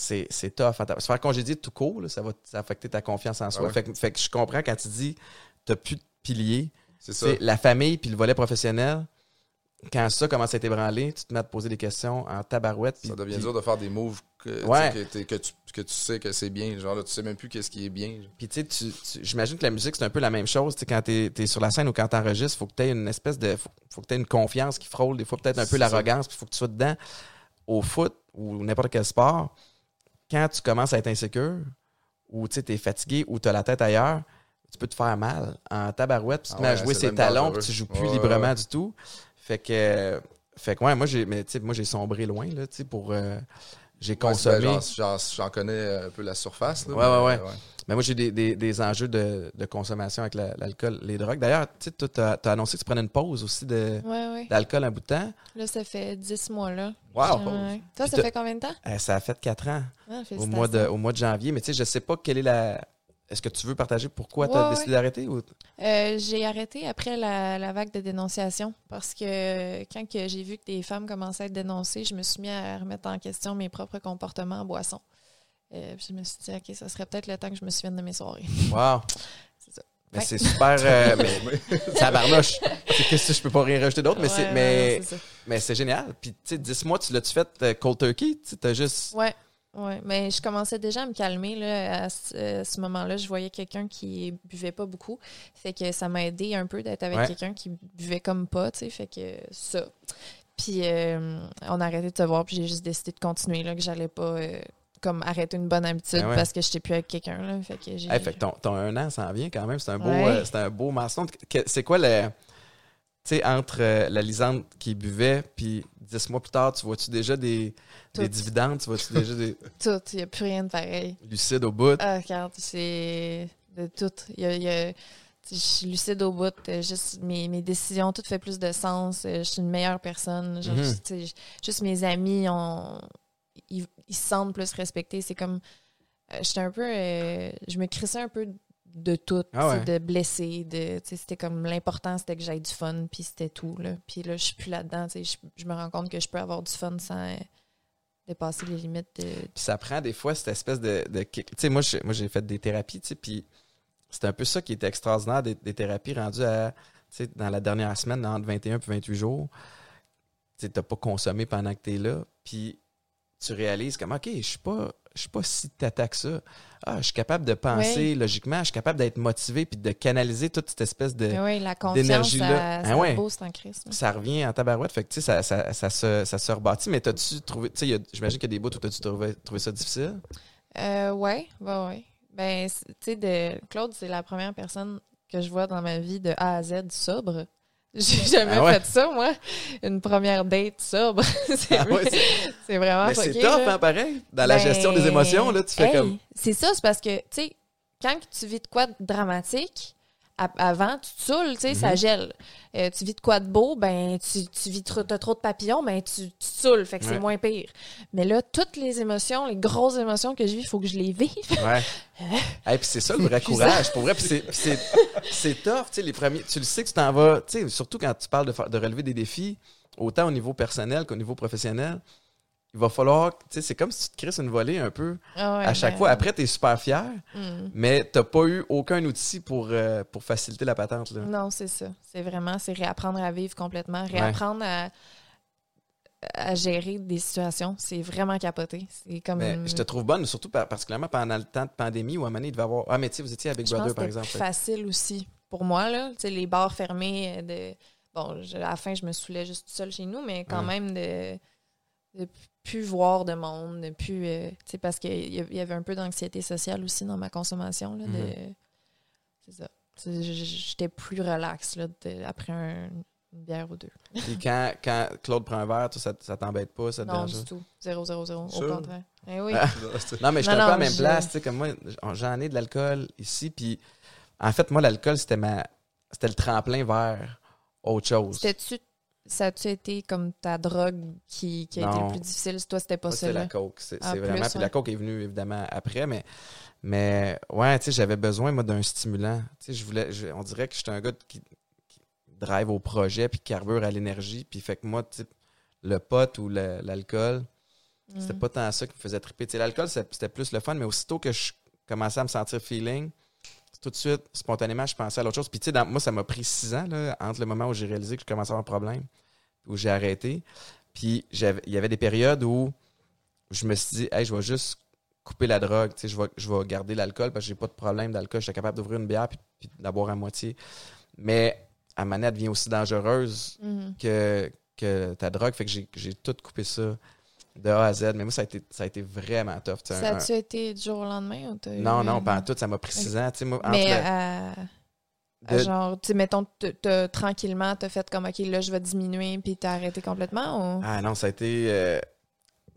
c'est c'est tough. Se faire congédier tout court, là, ça va affecter ta confiance en soi. Ah ouais. fait, que, fait que je comprends quand tu dis t'as plus de piliers, C'est la famille puis le volet professionnel. Quand ça commence à être ébranlé, tu te mets à te poser des questions en tabarouette. Ça devient dur de faire des moves que, tu Ouais. que, tu, que tu sais que c'est bien. Genre là, tu sais même plus qu'est-ce qui est bien. Puis tu sais, tu- tu- j'imagine que la musique, c'est un peu la même chose. Tu quand t'es es sur la scène ou quand t'enregistres, faut que t'aies une espèce de. Faut, faut que t'aies une confiance qui frôle, des fois peut-être un peu l'arrogance, puis faut que tu sois dedans. Au foot ou n'importe quel sport, quand tu commences à être insécure, ou tu es fatigué, ou tu as la tête ailleurs, tu peux te faire mal en tabarouette, puis tu te Ah mets à jouer ses talons, puis tu joues plus librement du tout. Fait que. Fait que ouais, moi j'ai mais moi j'ai sombré loin là, tu sais pour euh, j'ai Ouais, ben, consommé. j'en- connais un peu la surface. Là, Ouais, mais, ouais, Mais moi, j'ai des, des, des enjeux de, de consommation avec la- l'alcool, les drogues. D'ailleurs, tu sais, toi, t'as as annoncé que tu prenais une pause aussi de- Ouais, ouais. d'alcool un bout de temps. Là, ça fait 10 mois, là. Wow! Ouais. Toi, Puis ça fait combien de temps? Euh, ça a fait quatre ans Ah, au mois, de, au mois de janvier. Mais tu sais, je sais pas quelle est la. Est-ce que tu veux partager pourquoi tu as ouais. décidé d'arrêter? Ou... Euh, j'ai arrêté après la, la vague de dénonciation parce que quand que j'ai vu que des femmes commençaient à être dénoncées, je me suis mis à remettre en question mes propres comportements en boisson. Euh, puis je me suis dit, OK, ça serait peut-être le temps que je me souvienne de mes soirées. Wow! C'est ça. Mais c'est super. euh, mais ça barnoche. C'est Qu'est-ce que je peux pas rien rajouter d'autre, mais c'est mais, mais c'est génial. Puis tu sais, 10 mois, tu l'as-tu fait euh, cold turkey? Tu as juste. Ouais, ouais. Mais je commençais déjà à me calmer. Là, à ce, euh, ce moment-là, je voyais quelqu'un qui buvait pas beaucoup. Fait que ça m'a aidé un peu d'être avec Ouais. quelqu'un qui buvait comme pas, tu sais. Fait que ça. Puis euh, on a arrêté de se voir, puis j'ai juste décidé de continuer, là, que j'allais pas euh, comme arrêter une bonne habitude Ben ouais. parce que j'étais plus avec quelqu'un, là. Fait que j'ai... Hey, fait que ton, ton un an s'en vient quand même. C'est un beau, Ouais. euh, c'est un beau milestone. C'est quoi le. Tu sais, entre euh, la Lisande qui buvait, puis dix mois plus tard, tu vois-tu déjà des, Tout. des dividendes? Tu vois-tu déjà des Tout, il n'y a plus rien de pareil. lucides au bout? Ah, regarde, c'est de tout. Il y a, il y a- je suis lucide au bout. euh, Juste mes, mes décisions, tout fait plus de sens. euh, Je suis une meilleure personne. Genre, Mhm. Juste mes amis, ont, ils, ils se sentent plus respectés. C'est comme. J'étais un peu. euh, je me crissais un peu de tout. Ah ouais. tu De blessé. De, tu c'était comme l'important, c'était que j'aie du fun. Puis c'était tout. Là. Puis là, je suis plus là-dedans. tu Je, me rends compte que je peux avoir du fun sans euh, dépasser les limites de. Puis ça prend des fois cette espèce de, de. Tu sais, moi, j'ai- moi, j'ai fait des thérapies, tu sais, puis c'est un peu ça qui était extraordinaire des, des thérapies rendues à, tu dans la dernière semaine, entre 21 et 28 jours. Tu t'as pas consommé pendant que t'es là, puis tu réalises comme, OK, je suis pas, je suis pas si tata que ça. Ah, je suis capable de penser logiquement, je suis capable d'être motivé puis de canaliser toute cette espèce de... Mais oui, la confiance, d'énergie-là. ça, ouais. booste en crise. là. Ça revient en tabarouette, fait que tu sais, ça, ça, ça, se, ça se rebâtit. Mais t'as-tu trouvé, tu sais, j'imagine qu'il y a des bouts où t'as-tu trouvé, trouvé ça difficile? Euh, ouais, ouais. Ben, tu sais, de Claude, c'est la première personne que je vois dans ma vie de A à Z sobre. J'ai jamais Ah ouais? fait ça, moi. Une première date sobre. c'est Ah ouais, c'est- vraiment Mais c'est là. hein, pareil. Dans la Ben, gestion des émotions, là, tu fais hey, comme. C'est ça, c'est parce que, tu sais, quand tu vis de quoi de dramatique, avant, tu te saoules, tu sais, ça Mhm. gèle. Euh, tu vis de quoi de beau, ben, tu, tu vis trop, t'as trop de papillons, ben, tu, tu te saoules, fait que Ouais. c'est moins pire. Mais là, toutes les émotions, les grosses émotions que je vis, il faut que je les vive. Ouais. Et puis c'est ça le vrai courage. Pour vrai, puis c'est- puis c'est c'est tough, tu sais, les premiers. Tu le sais que tu t'en vas, tu sais, surtout quand tu parles de, de relever des défis, autant au niveau personnel qu'au niveau professionnel. Il va falloir, tu sais, c'est comme si tu te crisses une volée un peu Ah ouais, à chaque ben, fois. Après, tu es super fier, hmm. mais t'as pas eu aucun outil pour, euh, pour faciliter la patente. Là. Non, c'est ça. C'est vraiment, c'est réapprendre à vivre complètement, réapprendre à, à gérer des situations. C'est vraiment capoté. C'est comme. Mais je te trouve bonne, surtout par- particulièrement pendant le temps de pandémie où à un moment il devait avoir. Ah, mais tu sais, vous étiez à Big Je Brother, par exemple. plus facile aussi pour moi, là. Tu sais, les bars fermés, de... bon, je- à la fin, je me saoulais juste toute seule chez nous, mais quand Ouais. même de de plus voir de monde, de plus... euh, parce qu'il y y avait un peu d'anxiété sociale aussi dans ma consommation, là. Mhm. C'est ça. J'étais plus relax, là, de- après un- une bière ou deux. Puis quand, quand Claude prend un verre, toi, ça, ça t'embête pas, ça te Non, dérange du tout. Zéro, zéro, zéro. Au contraire. Eh oui. Ah. Non, mais je suis un peu à la même je- place, tu sais, comme moi, j'en ai de l'alcool ici, puis en fait, moi, l'alcool, c'était ma, c'était le tremplin vers autre chose. C'était-tu... Ça a-tu été comme ta drogue qui, qui a été le plus difficile? Toi, c'était pas ça, c'est la coke, c'est Ah, plus, vraiment. Puis la coke est venue évidemment après, mais, mais ouais, tu sais, j'avais besoin moi d'un stimulant. Tu sais, je voulais, je- on dirait que j'étais un gars qui, qui drive au projet puis qui carbure à l'énergie, puis fait que moi, tu sais, le pot ou l'alcool, c'était Mm. pas tant ça qui me faisait triper. Tu sais, l'alcool, c'était plus le fun, mais aussitôt que je commençais à me sentir feeling, tout de suite, spontanément, je pensais à l'autre chose. Puis, tu sais, dans- moi, ça m'a pris six ans, là, entre le moment où j'ai réalisé que je commençais à avoir un problème, où j'ai arrêté. Puis, il y avait des périodes où je me suis dit, hey, je vais juste couper la drogue, tu sais, je vais, je vais garder l'alcool parce que j'ai pas de problème d'alcool. J'étais capable d'ouvrir une bière puis, puis boire à moitié. Mais à elle devient aussi dangereuse Mhm. que, que ta drogue. Fait que j'ai, j'ai tout coupé ça de A à Z. Mais moi, ça a été, ça a été vraiment tough. Ça un- a-tu été du jour au lendemain ou t'as eu non, non, un- pas en tout. Ça m'a pris six ans. Tu sais, moi, Mais à, de- genre, tu sais, mettons, t'as- t'as- tranquillement, t'as fait comme, OK, là, je vais diminuer, puis t'as arrêté complètement ou? Ah non, ça a été. euh,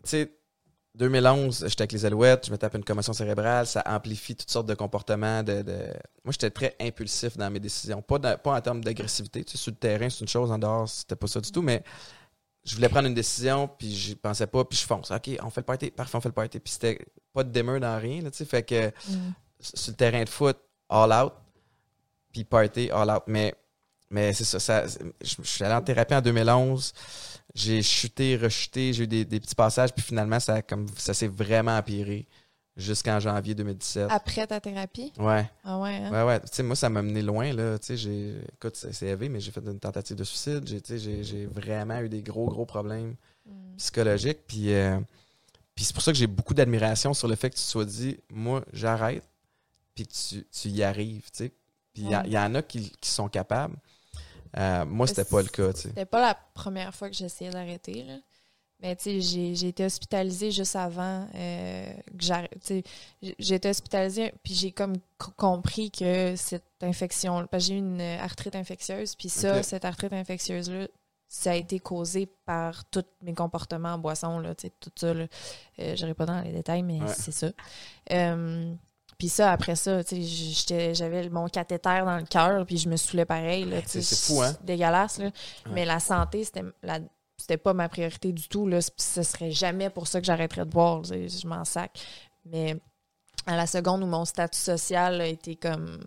tu sais, 2011, j'étais avec les Alouettes, je me tape une commotion cérébrale, ça amplifie toutes sortes de comportements. De, de- Moi, j'étais très impulsif dans mes décisions. Pas, dans- pas en termes d'agressivité. Tu sais, sur le terrain, c'est une chose, en dehors, c'était pas ça du tout, mais je voulais prendre une décision, puis j'y pensais pas, puis je fonce. OK, on fait le party, parfait, on fait le party. Puis c'était pas de démeur dans rien, là, tu sais. Fait que Mm. sur le terrain de foot, all out, puis party, all out. Mais, mais c'est ça, ça je, je suis allé en thérapie en 2011. J'ai chuté, rechuté, j'ai eu des, des petits passages, puis finalement, ça, comme, ça s'est vraiment empiré jusqu'en janvier 2017. Après ta thérapie? Ouais, Ah ouais, hein? ouais, ouais. Tu sais, moi, ça m'a mené loin, là. Tu sais, j'ai, écoute, c'est élevé, mais j'ai fait une tentative de suicide. J'ai, tu sais, j'ai, j'ai vraiment eu des gros, gros problèmes Mm. psychologiques. Puis, euh, puis c'est pour ça que j'ai beaucoup d'admiration sur le fait que tu te sois dit, moi, j'arrête, puis tu, tu y arrives, tu sais. Puis y il y, en a qui, qui sont capables. Euh, moi, c'était pas le cas, tu sais. C'était pas la première fois que j'essayais d'arrêter, là. Mais tu sais, j'ai, été hospitalisée juste avant euh, que sais, j'ai- été hospitalisée, puis j'ai comme compris que cette infection, parce que j'ai eu une arthrite infectieuse, puis ça, cette arthrite infectieuse-là, ça a été causé par tous mes comportements en boisson, là, tu sais, tout ça, là. Euh, J'irai pas dans les détails, mais Ouais. c'est ça. Euh, puis ça, après ça, tu sais, j'étais- j'avais mon cathéter dans le cœur, puis je me saoulais pareil. C'est- c'est fou, hein? Dégueulasse, là. Ouais. Mais la santé, c'était la c'était pas ma priorité du tout. Là. Ce serait jamais pour ça que j'arrêterais de boire. Je m'en sac. Mais à la seconde où mon statut social a été comme.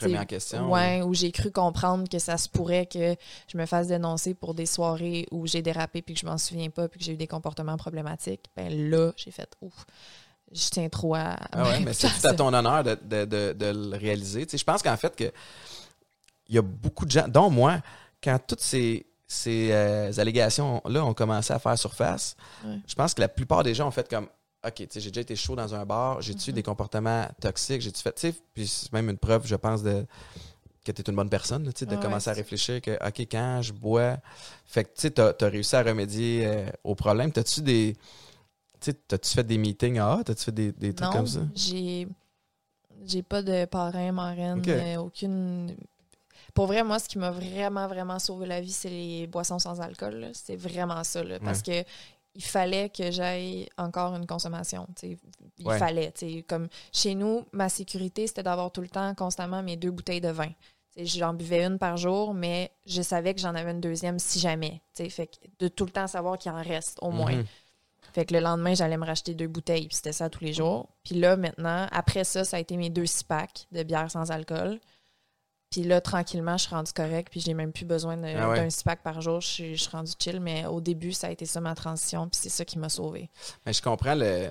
Remis en question. Ouais, où j'ai cru comprendre que ça se pourrait que je me fasse dénoncer pour des soirées où j'ai dérapé puis que je m'en souviens pas puis que j'ai eu des comportements problématiques. Ben là, j'ai fait ouf. Je tiens trop à. Ah ouais, ma mais c'est tout à ton honneur de, de- de- de le réaliser. Tu sais, je pense qu'en fait, que il y a beaucoup de gens, dont moi, quand toutes ces, ces euh, allégations-là ont commencé à faire surface, Ouais. je pense que la plupart des gens ont fait comme OK, tu sais, j'ai déjà été chaud dans un bar, j'ai-tu eu Mhm. des comportements toxiques, j'ai-tu fait, tu sais, puis c'est même une preuve, je pense, de que tu es une bonne personne, là, tu sais, de Ah ouais, commencer à réfléchir que, OK, quand je bois, fait que, tu sais, as réussi à remédier euh, au problème. T'as-tu des, tu t'as-tu fait des meetings? Ah, t'as-tu fait des, des trucs non, comme ça? j'ai j'ai pas de parrain, marraine, euh, aucune. Pour vrai, moi, ce qui m'a vraiment, vraiment sauvé la vie, c'est les boissons sans alcool. C'est vraiment ça. là, parce que il fallait que j'aille encore une consommation. Il Ouais. fallait. Comme chez nous, ma sécurité, c'était d'avoir tout le temps, constamment, mes deux bouteilles de vin. J'en buvais une par jour, mais je savais que j'en avais une deuxième si jamais. Fait que de tout le temps savoir qu'il en reste, au moins. Mhm. Fait que le lendemain, j'allais me racheter deux bouteilles, puis c'était ça tous les jours. Puis là, maintenant, après ça, ça a été mes deux six packs de bière sans alcool. Puis là, tranquillement, je suis rendue correcte, puis j'ai même plus besoin Ah ouais. d'un six pack par jour. Je suis, je suis rendue chill, mais au début, ça a été ça ma transition, puis c'est ça qui m'a sauvée. Mais je comprends le,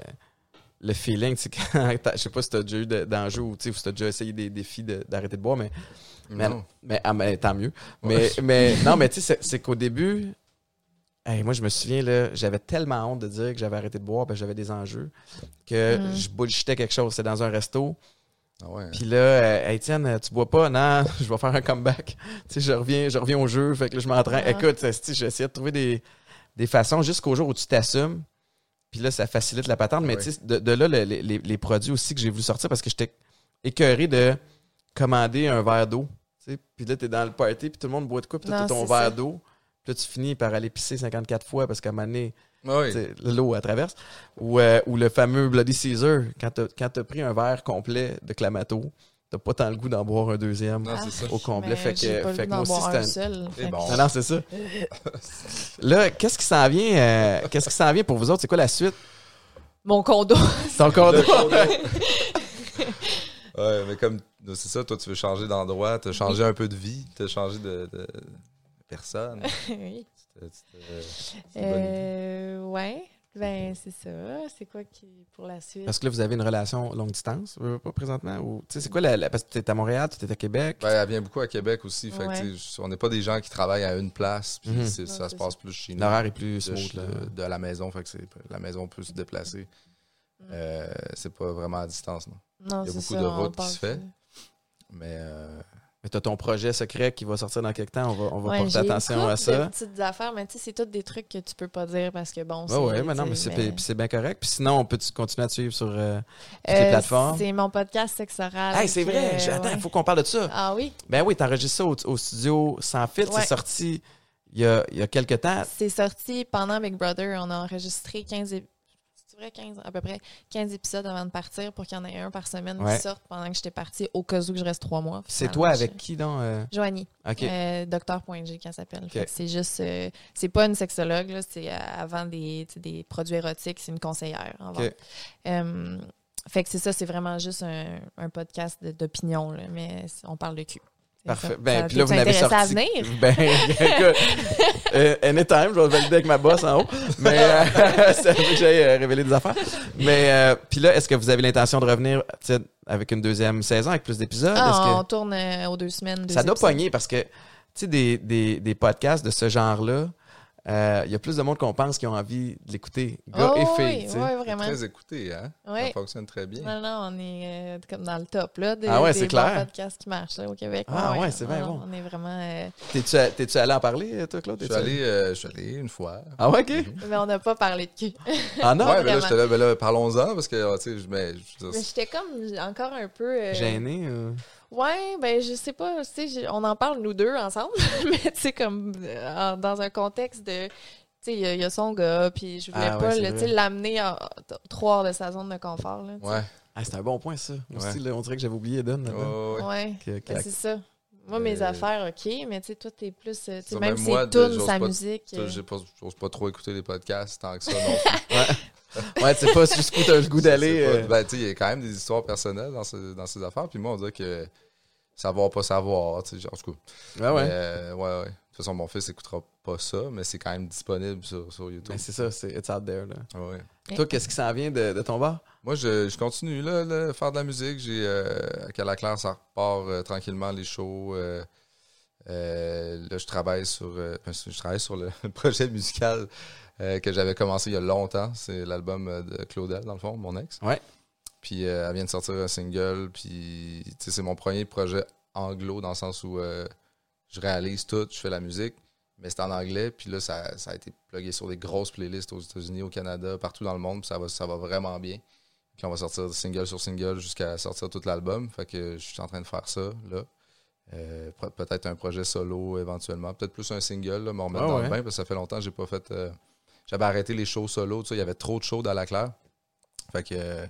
le feeling. tu sais, quand t'as- Je sais pas si tu as déjà eu de- d'enjeux ou tu sais, si tu as déjà essayé des défis de- d'arrêter de, boire, mais, mais, ah, mais tant mieux. Ouais. Mais, mais non, mais tu sais, c'est- qu'au début, hey, moi, je me souviens, là, j'avais tellement honte de dire que j'avais arrêté de boire, parce que j'avais des enjeux, que Mm. je bullshitais quelque chose. C'est dans un resto. Ah ouais. Puis là, euh, Hey, Étienne, tu bois pas? Non, je vais faire un comeback. Tu sais, je reviens, je reviens au jeu. Fait que là, je m'entraîne. Ah. Écoute, essayé de trouver des, des façons jusqu'au jour où tu t'assumes. Puis là, ça facilite la patente. Mais tu sais, de, de là, le- les, les- les produits aussi que j'ai voulu sortir parce que j'étais écœuré de commander un verre d'eau. tu sais. Puis là, t'es dans le party, puis tout le monde boit de quoi, puis t'as ton verre d'eau. Puis là, tu finis par aller pisser 54 fois parce qu'à un moment donné, Ah oui. tu sais, l'eau à traverse. Ou, euh, ou le fameux Bloody Caesar, quand t'as quand t'as pris un verre complet de Clamato, t'as pas tant le goût d'en boire un deuxième Non, c'est ça. au complet. Mais fait que, pas fait goût que moi aussi, un un. seul. Fait bon. Non, non, c'est ça. Là, qu'est-ce qui s'en vient? euh, qu'est-ce qui s'en vient pour vous autres? C'est quoi la suite? Mon condo. Le condo. ouais, mais comme c'est ça, toi tu veux changer d'endroit, t'as changé un peu de vie, t'as changé de, de personne. oui. Bonne idée. Euh, ouais. Ben, c'est ça. C'est quoi qui pour la suite? Parce que là, vous avez une relation longue distance, euh, pas présentement? Ou, tu sais, c'est quoi la, la- Parce que tu es à Montréal, tu es à Québec. Ben, elle vient beaucoup à Québec aussi. Fait Ouais. on n'est pas des gens qui travaillent à une place. Puis Mhm. ça se passe plus chez nous. L'horaire est plus de, smooth. de- de la maison. Fait que c'est- la maison peut se déplacer. Mm. Euh, c'est pas vraiment à distance, non. Non, il y a beaucoup ça, de routes qui se fait. Mais euh, Mais tu as ton projet secret qui va sortir dans quelques temps. On va, on va Ouais, porter attention à ça. de petites affaires, mais tu sais, c'est toutes des trucs que tu peux pas dire parce que bon, Ouais, ouais, mais non, mais tu c'est bien correct. Puis sinon, on peut continuer à te suivre sur euh, toutes les Euh, plateformes. C'est mon podcast Sexe oral. Hey, c'est vrai. j'ai- Attends, il ouais. faut qu'on parle de ça. Ah oui? Ben oui, t'enregistres ça au, au studio sans fil. Ouais. C'est sorti il y a, il y a quelques temps. C'est sorti pendant Big Brother. On a enregistré 15 ép- c'est vrai, 15, à peu près 15 épisodes avant de partir pour qu'il y en ait un par semaine Ouais. qui sorte pendant que j'étais partie au cas où que je reste trois mois. C'est toi je- avec qui, donc? euh? Joanie, OK. euh, Docteur.g qu'elle s'appelle. Fait que C'est juste, euh, c'est pas une sexologue, là, c'est euh, avant des, des produits érotiques, c'est une conseillère en. Euh, fait que c'est ça, c'est vraiment juste un, un podcast d'opinion, mais on parle de cul. Parfait. ça. Ben, puis là, vous n'avez sorti. à venir? Ben, écoute, euh, anytime, je vais valider avec ma boss en haut. Mais euh, ça veut que j'aille euh, révéler des affaires. Mais, euh, puis là, est-ce que vous avez l'intention de revenir tu sais, avec une deuxième saison, avec plus d'épisodes? Ah, que- on tourne euh, aux deux semaines. deux Ça doit pogner parce que, tu sais, des, des, des podcasts de ce genre-là, euh, il y a plus de monde qu'on pense qui ont envie de l'écouter, gars Oh, et filles. oui, tu sais. oui, vraiment. très écouté, hein? Ça fonctionne très bien. Non, non, on est euh, comme dans le top là, des, Ah ouais, des clair. podcasts qui marchent là, au Québec. Ah ouais, c'est bien bon. On est vraiment. euh, T'es-tu, allé en parler, toi, Claude? Je suis allé, euh, je suis allé une fois. Ah ouais, OK. Mais on n'a pas parlé de cul. Ah non? ouais, mais là, là, ben là, parlons-en, parce que, tu sais, je- mais, j'étais comme encore un peu. euh, Gêné? Ouais, ben je sais pas, tu sais, on en parle nous deux ensemble, mais tu sais, comme euh, en- dans un contexte de. Tu sais, il y a- il y, a son gars, puis je voulais Ah ouais, pas vrai. l'amener en- t- trop hors de sa zone de confort. Là, ouais. Ah, c'est un bon point, ça. Moi Ouais. aussi, là, on dirait que j'avais oublié Eden. là-dedans. Ouais, ouais. Ouais. Que- que Ben, c'est ça. Moi, mes Euh, affaires, OK, mais tu sais, toi, t'es plus. euh, tu sais, Ça, même même si j'ose sa pas- musique. J'ai pas- J'ose pas trop écouter les podcasts tant que ça non plus. Ouais, tu sais pas jusqu'où t'as le goût d'aller. Euh. Ben, tu sais, il y a quand même des histoires personnelles dans, ce- dans ces affaires. Puis moi, on dirait que savoir, pas savoir, tu sais, genre, en tout cas. Ouais, ouais. Euh, ouais, ouais. De toute façon, mon fils écoutera pas ça, mais c'est quand même disponible sur, sur YouTube. Ben, c'est ça, c'est it's out there. Là. Ouais, ouais. Toi, qu'est-ce qui s'en vient de, de ton bar? Moi, je, je continue là, là, à faire de la musique. J'ai euh, à Calaclaire, ça repart euh, tranquillement les shows. euh, euh, là, je travaille sur, euh, je travaille sur le projet musical euh, que j'avais commencé il y a longtemps. C'est l'album euh, de Claudel, dans le fond, mon ex. Ouais. Puis euh, elle vient de sortir un single. Puis c'est mon premier projet anglo dans le sens où euh, je réalise tout, je fais la musique. Mais c'est en anglais, puis là, ça, ça a été plugué sur des grosses playlists aux États-Unis, au Canada, partout dans le monde, puis ça va, ça va vraiment bien. Puis on va sortir single sur single jusqu'à sortir tout l'album. Fait que je suis en train de faire ça, là. Euh, pe- peut-être un projet solo éventuellement. Peut-être plus un single, là, mais on remettre Ah dans ouais. le bain, parce que ça fait longtemps que j'ai pas fait. euh, J'avais arrêté les shows solo, tu sais, il y avait trop de shows dans la claire. Fait que. euh,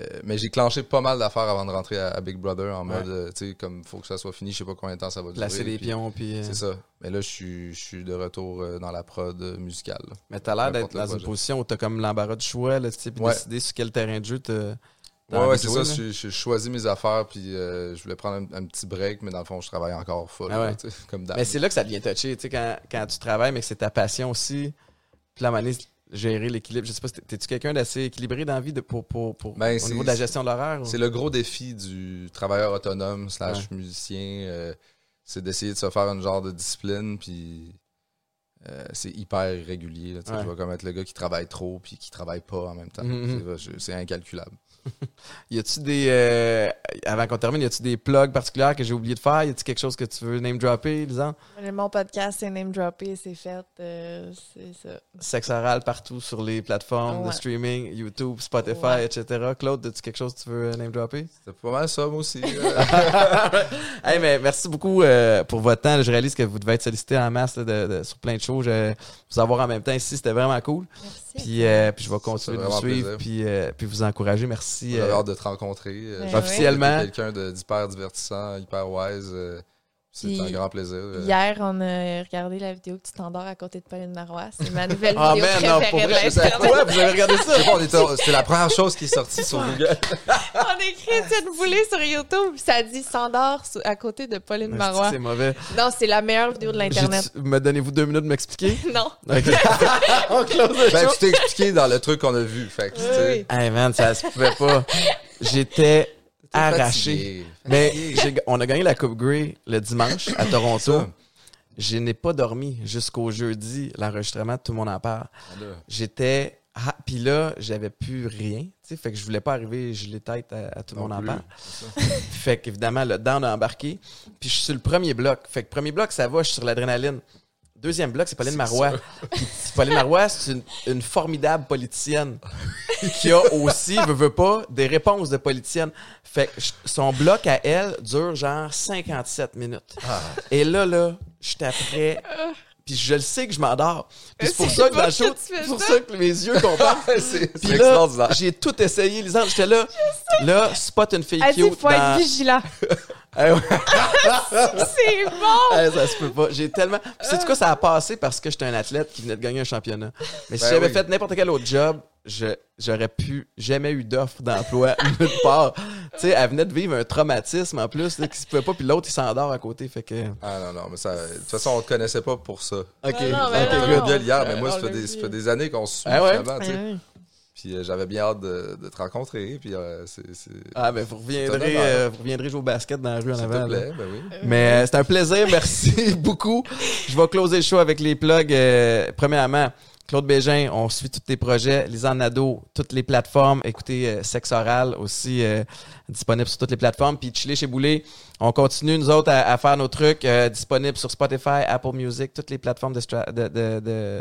euh, mais j'ai clenché pas mal d'affaires avant de rentrer à, à Big Brother en Ouais. mode, euh, tu sais, comme faut que ça soit fini, je sais pas combien de temps ça va durer. Placer puis pions, puis. euh, C'est ça. Mais là, je suis, de retour dans la prod musicale. là. Mais t'as l'air d'être dans une position où t'as comme l'embarras du choix, là, tu sais, puis Ouais. décider sur quel terrain de jeu t'as Ouais, ouais, c'est ça. Je, je choisis mes affaires, puis euh, je voulais prendre un, un petit break, mais dans le fond, je travaille encore full. Ah ouais. là, comme. Mais c'est là que ça devient touché, tu sais, quand, quand tu travailles, mais que c'est ta passion aussi. Puis la manière gérer l'équilibre. Je sais pas, t'es-tu quelqu'un d'assez équilibré dans la vie de, pour, pour, pour, Ben, au niveau de la gestion de l'horaire? ou- C'est le gros défi du travailleur autonome slash musicien. euh, c'est d'essayer de se faire un genre de discipline, puis euh, c'est hyper irrégulier. là, Ouais. Je vais comme être le gars qui travaille trop, puis qui travaille pas en même temps. Mhm. Je- C'est incalculable. Y a-tu des. euh, avant qu'on termine, y a-tu des plugs particuliers que j'ai oublié de faire? Y a-tu quelque chose que tu veux name dropper, disons? Mon podcast, c'est name droppé, c'est fait. euh, c'est ça. Sexe oral partout sur les plateformes de streaming, YouTube, Spotify, Ouais. etc. Claude, as-tu quelque chose que tu veux euh, name dropper? C'est pas mal ça, moi aussi. hey, mais merci beaucoup euh, pour votre temps. Je réalise que vous devez être sollicité en masse là, de- de- sur plein de choses. Je, vous avoir en même temps ici, c'était vraiment cool. Merci. Puis, euh, puis je vais continuer de vous suivre puis, euh, puis vous encourager. Merci. J'avais euh, hâte de te rencontrer. Euh, Ben Officiellement. quelqu'un d'hyper divertissant, hyper wise. C'est un grand plaisir. euh. Hier, on a regardé la vidéo que tu t'endors à côté de Pauline Marois. C'est ma nouvelle Ah, vidéo man, non, préférée pour vrai, je quoi, vous avez regardé ça? C'est bon, on était- C'était la première chose qui est sortie sur Google. On a écrit cette boulée sur YouTube. Ça dit s'endort sous- à côté de Pauline Marois. C'est mauvais? Non, c'est la meilleure vidéo de l'Internet. Me donnez-vous deux minutes de m'expliquer? Non. Ok. on close le Ben, tu t'es expliqué dans le truc qu'on a vu. Fait que, Oui. Hey man, ça se pouvait pas. J'étais arraché. Mais on a gagné la Coupe Grey le dimanche à Toronto. Je n'ai pas dormi jusqu'au jeudi, l'enregistrement, tout le monde en parle. Là. J'étais. Ah, Puis là, j'avais plus rien. Tu sais, fait que je voulais pas arriver les tête à, à tout le Non monde en parle. Fait qu'évidemment, le Dan a embarqué. Puis je suis sur le premier bloc. Fait que premier bloc, ça va, je suis sur l'adrénaline. Deuxième bloc, c'est Pauline Marois. Puis Pauline Marois, c'est une, une formidable politicienne qui a aussi, veut, veut pas, des réponses de politicienne. Fait que je- son bloc à elle dure genre 57 minutes. Ah. Et là, là, j'étais après. Puis je le sais que je m'endors. Puis c'est pour C'est ça que dans le show, c'est pour ça. que mes yeux comparent. c'est extraordinaire. j'ai tout essayé, Lisande. J'étais là, là, spot une fille cute faut être vigilant. Eh ouais. C'est bon! Eh, ça se peut pas. J'ai tellement. C'est quoi, ça a passé parce que j'étais un athlète qui venait de gagner un championnat. Mais si Ben j'avais oui. fait n'importe quel autre job, je j'aurais pu jamais eu d'offre d'emploi nulle part. tu sais, elle venait de vivre un traumatisme en plus, là, qui se pouvait pas, puis l'autre il s'endort à côté, fait que. Ah non, non, mais ça. De toute façon, on te connaissait pas pour ça. Ok. non, ok, mais On non, good. t'a non. gueule hier, mais moi, ça fait, des, ça fait des années qu'on se suit, Ah finalement. Ouais. Puis euh, j'avais bien hâte de, de te rencontrer. Puis euh, c'est. c'est- Ah ben vous reviendrez, euh, vous reviendrez jouer au basket dans la rue en S'il avant. te plaît, ben oui. Mais c'est un plaisir, merci beaucoup. Je vais closer le show avec les plugs. premièrement, Claude Bégin, on suit tous tes projets. Lisanne Nadeau, toutes les plateformes. Écoutez, euh, Sexe Oral aussi euh, disponible sur toutes les plateformes. Puis Chili chez Boulet, on continue nous autres à, à faire nos trucs euh, disponibles sur Spotify, Apple Music, toutes les plateformes de... stra- de, de, de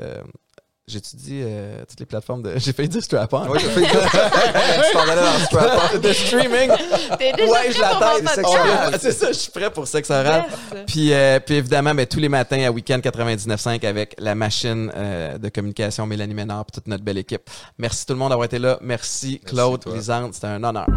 j'ai-tu dit euh, toutes les plateformes de... J'ai failli dire strap-on. Oui, j'ai fait Tu t'en allais dans le strap de streaming. T'es déjà ouais, je prêt pour la mon tête. podcast? C'est ça, je suis prêt pour Sexe Oral. Yes. Puis, euh, puis évidemment, ben, tous les matins à Weekend 99.5 avec la machine euh, de communication Mélanie Ménard et toute notre belle équipe. Merci tout le monde d'avoir été là. Merci Claude. Lisande, c'était un honneur.